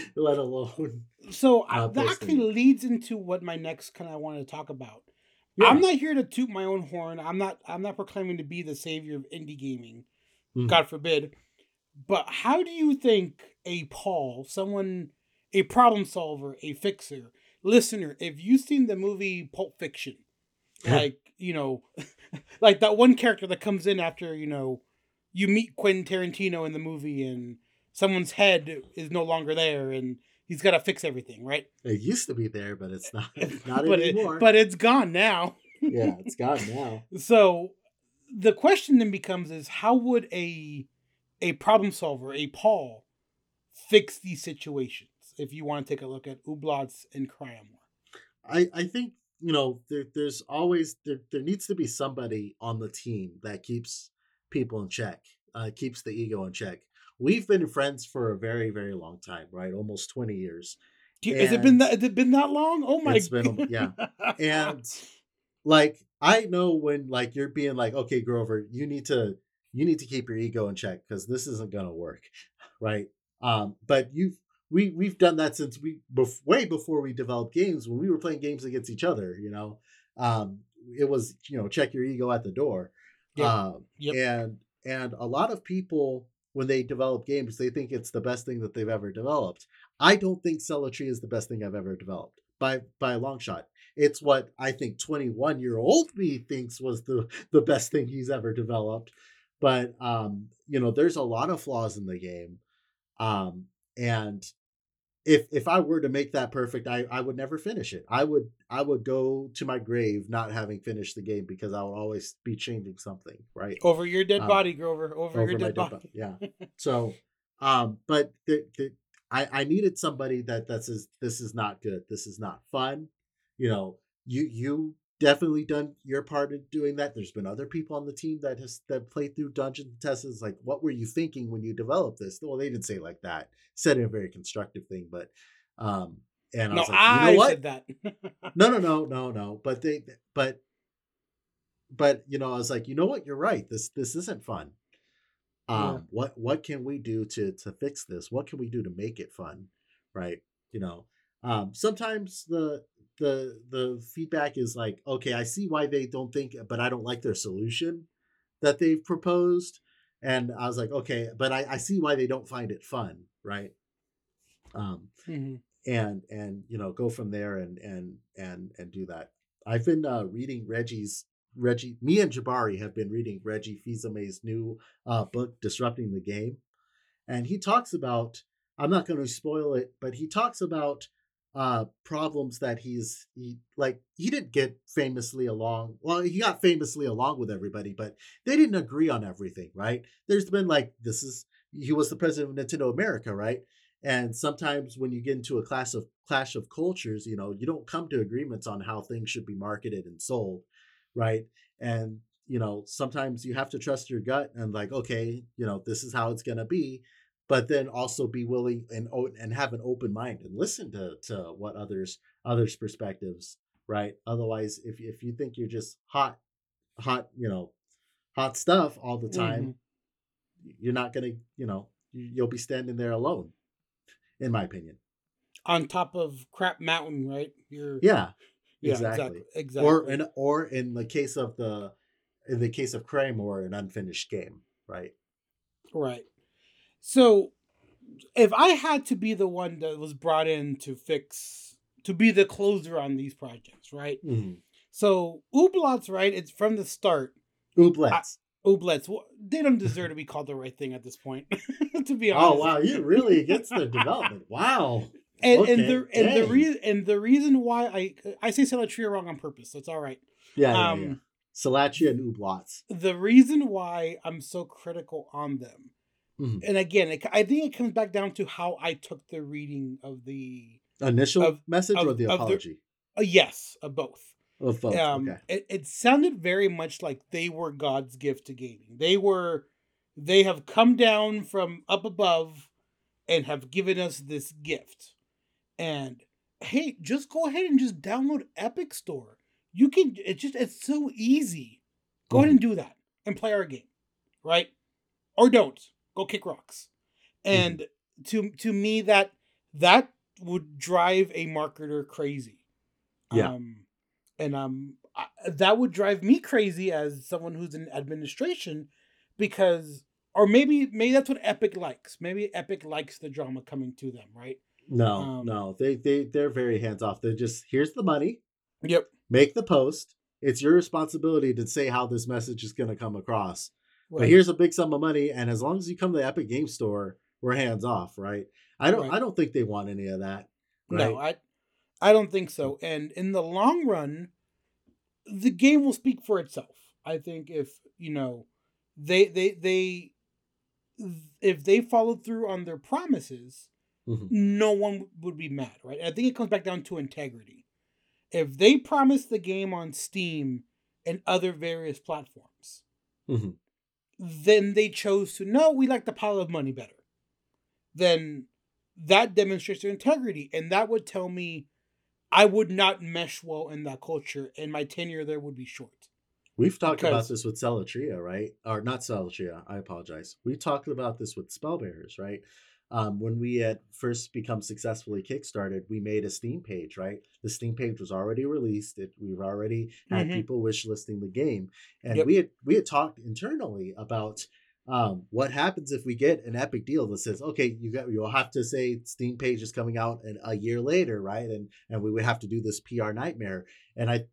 let alone So uh, that actually leads into what my next kind of want to talk about. Yeah. I'm not here to toot my own horn. I'm not. I'm not proclaiming to be the savior of indie gaming. Mhm. God forbid. But how do you think a Paul, someone, a problem solver, a fixer, listener, if you've seen the movie Pulp Fiction, like you know, like that one character that comes in after you know, you meet Quentin Tarantino in the movie and someone's head is no longer there and he's got to fix everything, right? it used to be there but it's not not but anymore It, but it's gone now. yeah it's gone now So the question then becomes is how would a a problem solver, a Paul, fix these situations? If you want to take a look at Ooblets and Cryamore. i i think you know there, there's always there, there needs to be somebody on the team that keeps people in check uh keeps the ego in check we've been friends for a very very long time right almost 20 years you- Has it been that has it been that long? Oh my! It's been a- yeah. and like i know when like you're being like okay grover you need to you need to keep your ego in check because this isn't gonna work right um but you've we we've done that since we bef- way before we developed games when we were playing games against each other you know um it was you know check your ego at the door Yep. um Yep. and and a lot of people when they develop games they think it's the best thing that they've ever developed. I don't think Celatria is the best thing i've ever developed by by a long shot. It's what i think 21 year old me thinks was the the best thing he's ever developed. But um you know there's a lot of flaws in the game um and if if i were to make that perfect i i would never finish it i would i would go to my grave not having finished the game because i would always be changing something right over your dead Um, body, Grover. Over, your dead body. body. Yeah. So, um, but the, the, I I needed somebody that that says this is not good. This is not fun. You know, you you definitely done your part in doing that. There's been other people on the team that has that played through dungeon tests. It's like, what were you thinking when you developed this? Well, they didn't say like that. Said in a very constructive thing, but um, and I No, was like, you I know what? said that. no no no no no but they but but you know, I was like, you know what, you're right. This this isn't fun. Um, yeah. what what can we do to to fix this? What can we do to make it fun? Right? You know, um, sometimes the the the feedback is like, okay, I see why they don't think, but I don't like their solution that they've proposed. And I was like, okay, but I, I see why they don't find it fun, right? Um, mm-hmm. and and you know, go from there and and and and do that. I've been uh, reading Reggie's Reggie. Me and Jabari have been reading Reggie Fils-Aimé's new uh, book, Disrupting the Game, and he talks about. I'm not going to spoil it, but he talks about uh problems that he's he like he didn't get famously along well he got famously along with everybody but they didn't agree on everything right? There's been like this is he was the president of nintendo america right? And sometimes when you get into a class of clash of cultures you know you don't come to agreements on how things should be marketed and sold right? And you know sometimes you have to trust your gut and like okay you know this is how it's going to be but then also be willing and and have an open mind and listen to to what others others perspectives right? Otherwise if if you think you're just hot hot you know hot stuff all the time mm-hmm. you're not gonna you know you'll be standing there alone in my opinion. On top of crap mountain right? You're yeah yeah exactly. Exactly, exactly. or in or in the case of the in the case of or an unfinished game right? Right so if I had to be the one that was brought in to fix to be the closer on these projects, right? Mm-hmm. So Ooblets, right? It's from the start. Ooblets. Ooblets. Well, they don't deserve to be called the right thing at this point. to be honest. Oh wow, you really against the development. Wow. And, okay. and the and the reason and the reason why I I say Salatria wrong on purpose. It's all right. Yeah. yeah, um, yeah. Salatria and Ooblets. The reason why I'm so critical on them Mm-hmm. And again, it, I think it comes back down to how I took the reading of the initial of, message of, or the apology. The, uh, yes, of both. Of both. Um, okay. It, it sounded very much like they were God's gift to gaming. They were, they have come down from up above, and have given us this gift. And hey, just go ahead and just download Epic Store. You can. It's just it's so easy. Go mm-hmm. ahead and do that and play our game, right? Or don't go kick rocks. Mm-hmm. And mm-hmm. to to me that that would drive a marketer crazy. Yeah. Um, and um I, that would drive me crazy as someone who's in administration because or maybe maybe that's what Epic likes. Maybe Epic likes the drama coming to them, right? No, um, no. They they they're very hands off. They're just here's the money. Yep. Make the post. It's your responsibility to say how this message is going to come across. Right. But here's a big sum of money, and as long as you come to the Epic Game Store, we're hands off, right? I don't. Right. I don't think they want any of that. Right? No, I, I don't think so. And in the long run, the game will speak for itself. I think if you know, they they they, if they followed through on their promises, mm-hmm. no one would be mad, right? I think it comes back down to integrity. If they promise the game on Steam and other various platforms, mm-hmm then they chose to no, we like the pile of money better. Then that demonstrates their integrity. And that would tell me I would not mesh well in that culture and my tenure there would be short. We've talked because, about this with Salatria, right? Or not Salatria, I apologize. We talked about this with Spellbearers, right? Um, when we had first become successfully kickstarted, we made a Steam page, right? The Steam page was already released. It, we've already had mm-hmm. people wish listing the game, and yep. we had we had talked internally about um, what happens if we get an epic deal that says, okay, you got you'll have to say Steam page is coming out in a year later, right? And and we would have to do this PR nightmare. And I,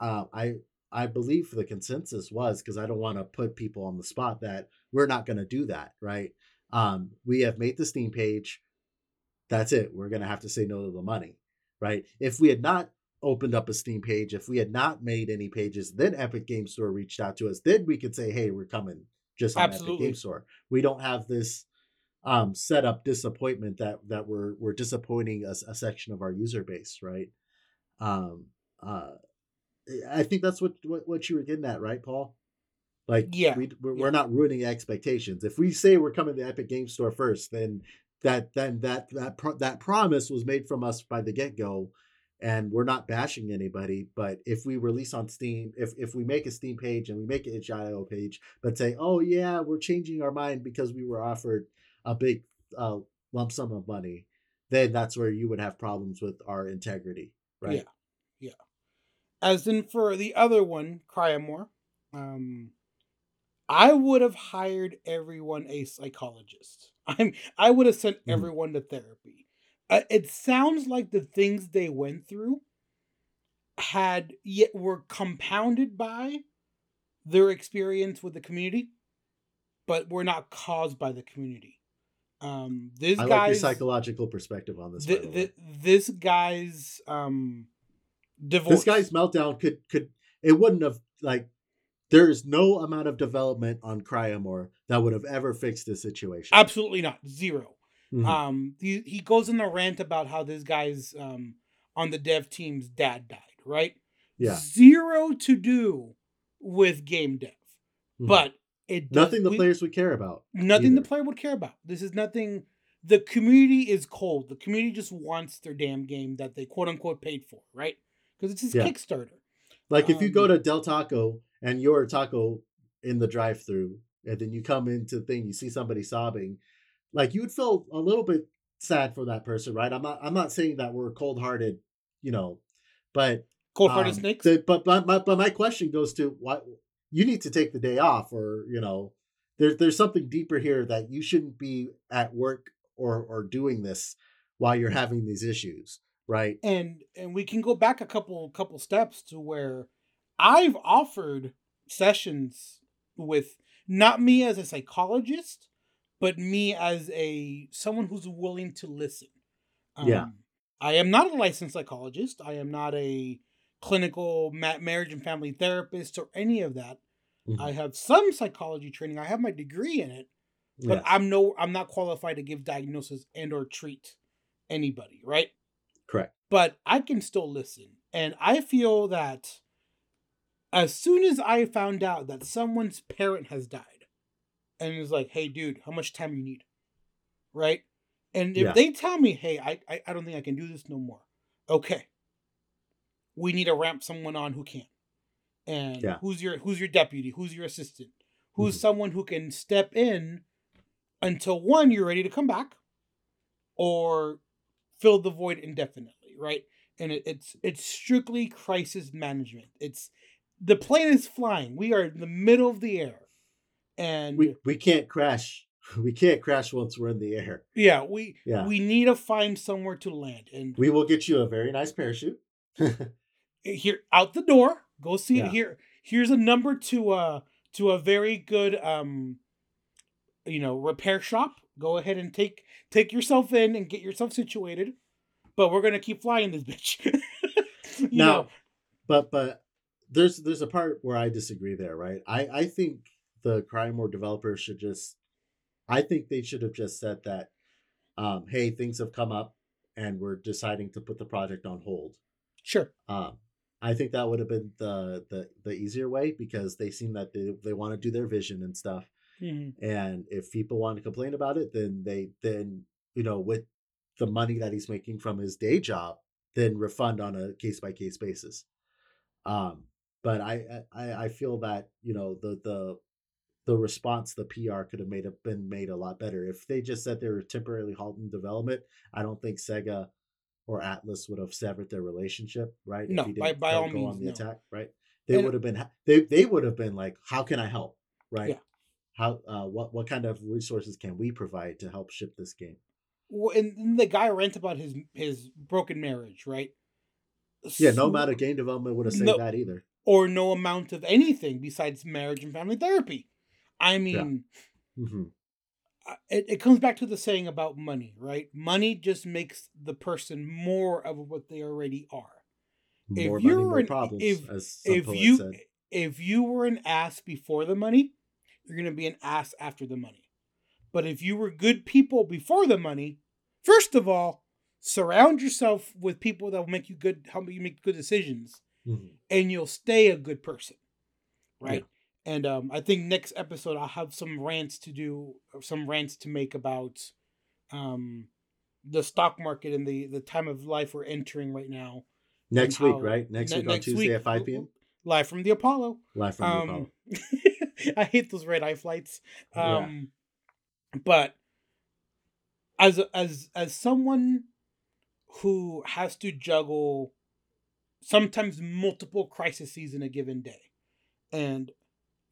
uh, I I believe the consensus was because I don't want to put people on the spot that we're not going to do that, right? Um, we have made the Steam page. That's it. We're going to have to say no to the money, right? If we had not opened up a Steam page, if we had not made any pages, then Epic Game Store reached out to us. Then we could say, hey, we're coming just on Absolutely. Epic Game Store. We don't have this um, set up disappointment that that we're we're disappointing a, a section of our user base, right? Um, uh, I think that's what, what what you were getting at, right, Paul? Like, yeah, we, we're, yeah. we're not ruining expectations. If we say we're coming to the Epic Game Store first, then that then that that pro- that promise was made from us by the get go. and we're not bashing anybody but if we release on steam if if we make a steam page and we make an itch.io page but say oh yeah we're changing our mind because we were offered a big uh, lump sum of money then that's where you would have problems with our integrity right Yeah. Yeah. As in for the other one, Cryamore, um, I would have hired everyone a psychologist. I'm I would have sent Mhm. everyone to therapy. Uh, it sounds like the things they went through had yet were compounded by their experience with the community, but were not caused by the community. Um, this i like your guy's psychological perspective on this the, the the, this guy's um divorce. this guy's meltdown could could it wouldn't have like there's no amount of development on Cryamore that would have ever fixed this situation. absolutely not zero. Mhm. Um, he, he goes in a rant about how this guy's um on the dev team's dad died, right? yeah, Zero to do with game dev, Mhm. but it does- nothing the we- players would care about. nothing the player would care about. This is nothing. The community is cold. The community just wants their damn game that they quote unquote paid for, right? Because it's his Yeah. Kickstarter. Like if you go Um, to Del Taco and you're a taco in the drive-through, and then you come into the thing, you see somebody sobbing, like you would feel a little bit sad for that person, right? I'm not I'm not saying that we're cold-hearted, you know, but Cold hearted um, snakes. the- but but my, but my question goes to what you need to take the day off, or you know, there's there's something deeper here that you shouldn't be at work or or doing this while you're having these issues, right? and and we can go back a couple couple steps to where I've offered sessions with not me as a psychologist, but me as a someone who's willing to listen. Yeah. Um, I am not a licensed psychologist. I am not a clinical ma- marriage and family therapist or any of that. Mhm. I have some psychology training. I have my degree in it, but Yeah, I'm no I'm not qualified to give diagnosis and or treat anybody, right? correct. but I can still listen. And I feel that as soon as I found out that someone's parent has died, and it's like, hey, dude, how much time you need? Right? And if Yeah. they tell me, hey, I, I, I don't think I can do this no more, okay. We need to ramp someone on who can. And Yeah. who's your who's your deputy? Who's your assistant? Who's Mhm. someone who can step in until one, you're ready to come back, or fill the void indefinitely, right? And it, it's it's strictly crisis management. It's the plane is flying. We are in the middle of the air, and We we can't crash. We can't crash once we're in the air. yeah, we Yeah. we need to find somewhere to land. And We will get you a very nice parachute. here out the door, go see Yeah. it here. Here's a number to uh to a very good um you know repair shop. Go ahead and take take yourself in and get yourself situated. But we're gonna keep flying this bitch. you now, know, but but there's there's a part where I disagree there, right? I I think the Cryamore developers should just I think they should have just said that um hey, things have come up and we're deciding to put the project on hold. sure. Um I think that would have been the the the easier way because they seem that they they want to do their vision and stuff. Mhm. and if people want to complain about it then they then you know with the money that he's making from his day job then refund on a case by case basis um but I, I i feel that you know the the the response the pr could have made have been made a lot better if they just said they were temporarily halting development i don't think sega or atlas would have severed their relationship right No, by- didn't by go all means, on the no. attack right they And- would have been they they would have been like how can i help right Yeah. how uh, what what kind of resources can we provide to help ship this game Well, and, the guy rant about his his broken marriage, right? yeah no amount of game development would have saved No. that either or no amount of anything besides marriage and family therapy. I mean, hmm uh, it, it comes back to the saying about money, right? Money just makes the person more of what they already are. If more money you're more an- problems if- if you said if you were an ass before the money, you're gonna be an ass after the money. But if you were good people before the money, first of all, surround yourself with people that will make you good, help you make good decisions, Mhm. and you'll stay a good person, right? And um, I think next episode I'll have some rants to do, some rants to make about um, the stock market and the the time of life we're entering right now, Next and week, right? Next ne- week on Tuesday at 5 p.m. live from the Apollo. Live from the Apollo. Um, I hate those red eye flights. Yeah. Um, but as as as someone who has to juggle sometimes multiple crises in a given day, and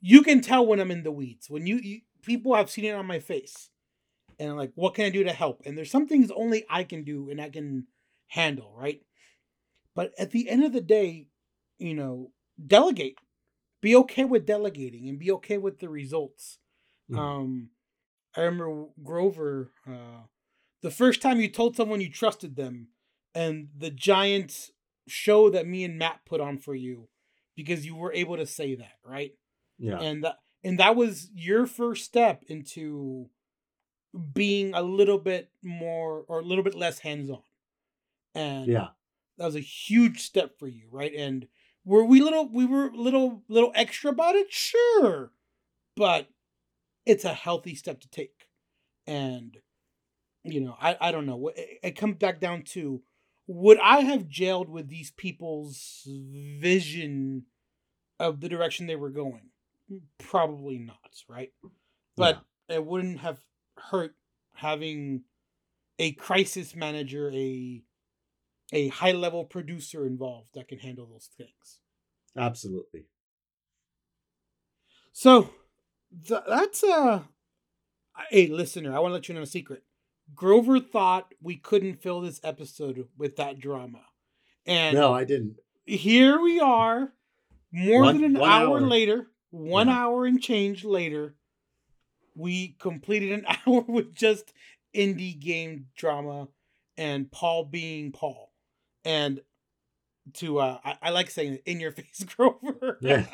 you can tell when I'm in the weeds when you, you people have seen it on my face, and I'm like, what can I do to help? And there's some things only I can do and I can handle, right? But at the end of the day, you know, delegate. Be okay with delegating and be okay with the results. Mhm. Um, I remember Grover, uh, the first time you told someone you trusted them, and the giant show that me and Matt put on for you, because you were able to say that, right? Yeah. And that and that was your first step into being a little bit more or a little bit less hands on. And Yeah. that was a huge step for you, right? And were we little we were little little extra about it? Sure. But it's a healthy step to take. And you know, I I don't know. It, it comes back down to would I have jailed with these people's vision of the direction they were going? Probably not, right? But it wouldn't have hurt having a crisis manager, a a high level producer involved that can handle those things. Absolutely. So th- that's uh hey listener, I want to let you know a secret. Grover thought we couldn't fill this episode with that drama. And No, I didn't. here we are, more One- than an hour, hour. later, one Yeah. hour and change later, we completed an hour with just indie game drama and Paul being Paul. And to uh I, I like saying it in your face, Grover. Yeah.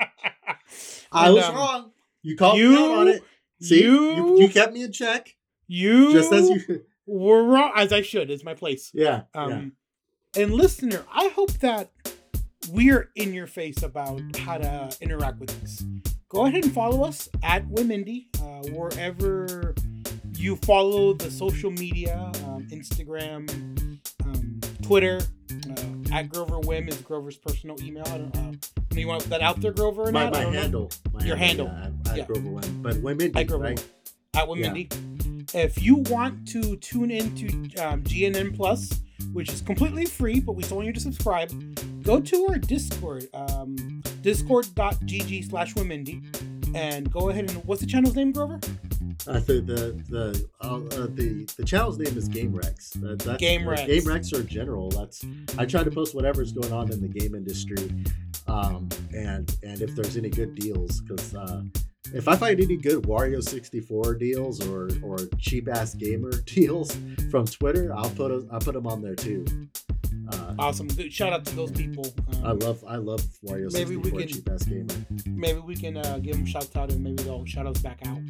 I was um, wrong. You called me out on it. See, you, you- you kept me in check, You just as you. were wrong as I should, is my place. Yeah. Um, yeah. And listener, I hope that we're in your face about how to interact with us. Go ahead and follow us at Womindy, uh, wherever you follow the social media, um, Instagram, um, Twitter. Uh, at Grover Wim is Grover's personal email. I don't know. Do you want that out there, Grover? Or My, not? My handle. My Your handle. Yeah, at, at Yeah. Grover Wim. But women, At Grover right? Wim. at Womindy. If you want to tune into um, GNN Plus, which is completely free, but we still want you to subscribe, go to our Discord, um, discord.gg slash Womindy, and go ahead and what's the channel's name, Grover? I think the the uh, uh, the the channel's name is Game Rex. That, that's Game uh, Rex. Game Rex or general. That's I try to post whatever's going on in the game industry, um, and and if there's any good deals, because uh, if I find any good Wario sixty four deals or or cheap ass gamer deals from Twitter, I'll put a, I'll put them on there too. Uh, Awesome. Good shout out to those people. Um, I love I love Wario Maybe sixty we can- cheap ass gamer. maybe we can uh, give them shout out and maybe they'll shout us back out.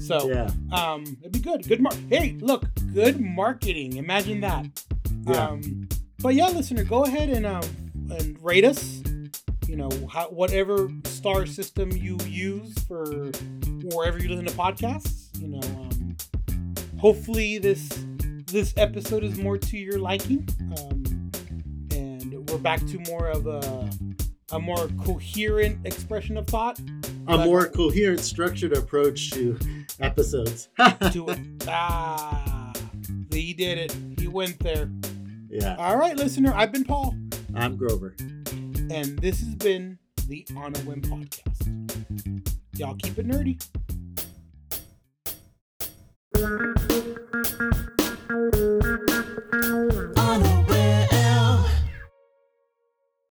So Yeah, um, it'd be good. Good mar- Hey, look, good marketing. Imagine that. Yeah. Um, but yeah, listener, go ahead and um and rate us. You know, how, whatever star system you use for wherever you listen to podcasts. You know, um, hopefully this this episode is more to your liking, um, and we're back to more of a a more coherent expression of thought. a more coherent, structured approach to episodes. To it. ah, he did it. He went there. yeah, All right, listener. I've been Paul. I'm Grover. And this has been the On a Whim podcast. Y'all keep it nerdy. Thank you.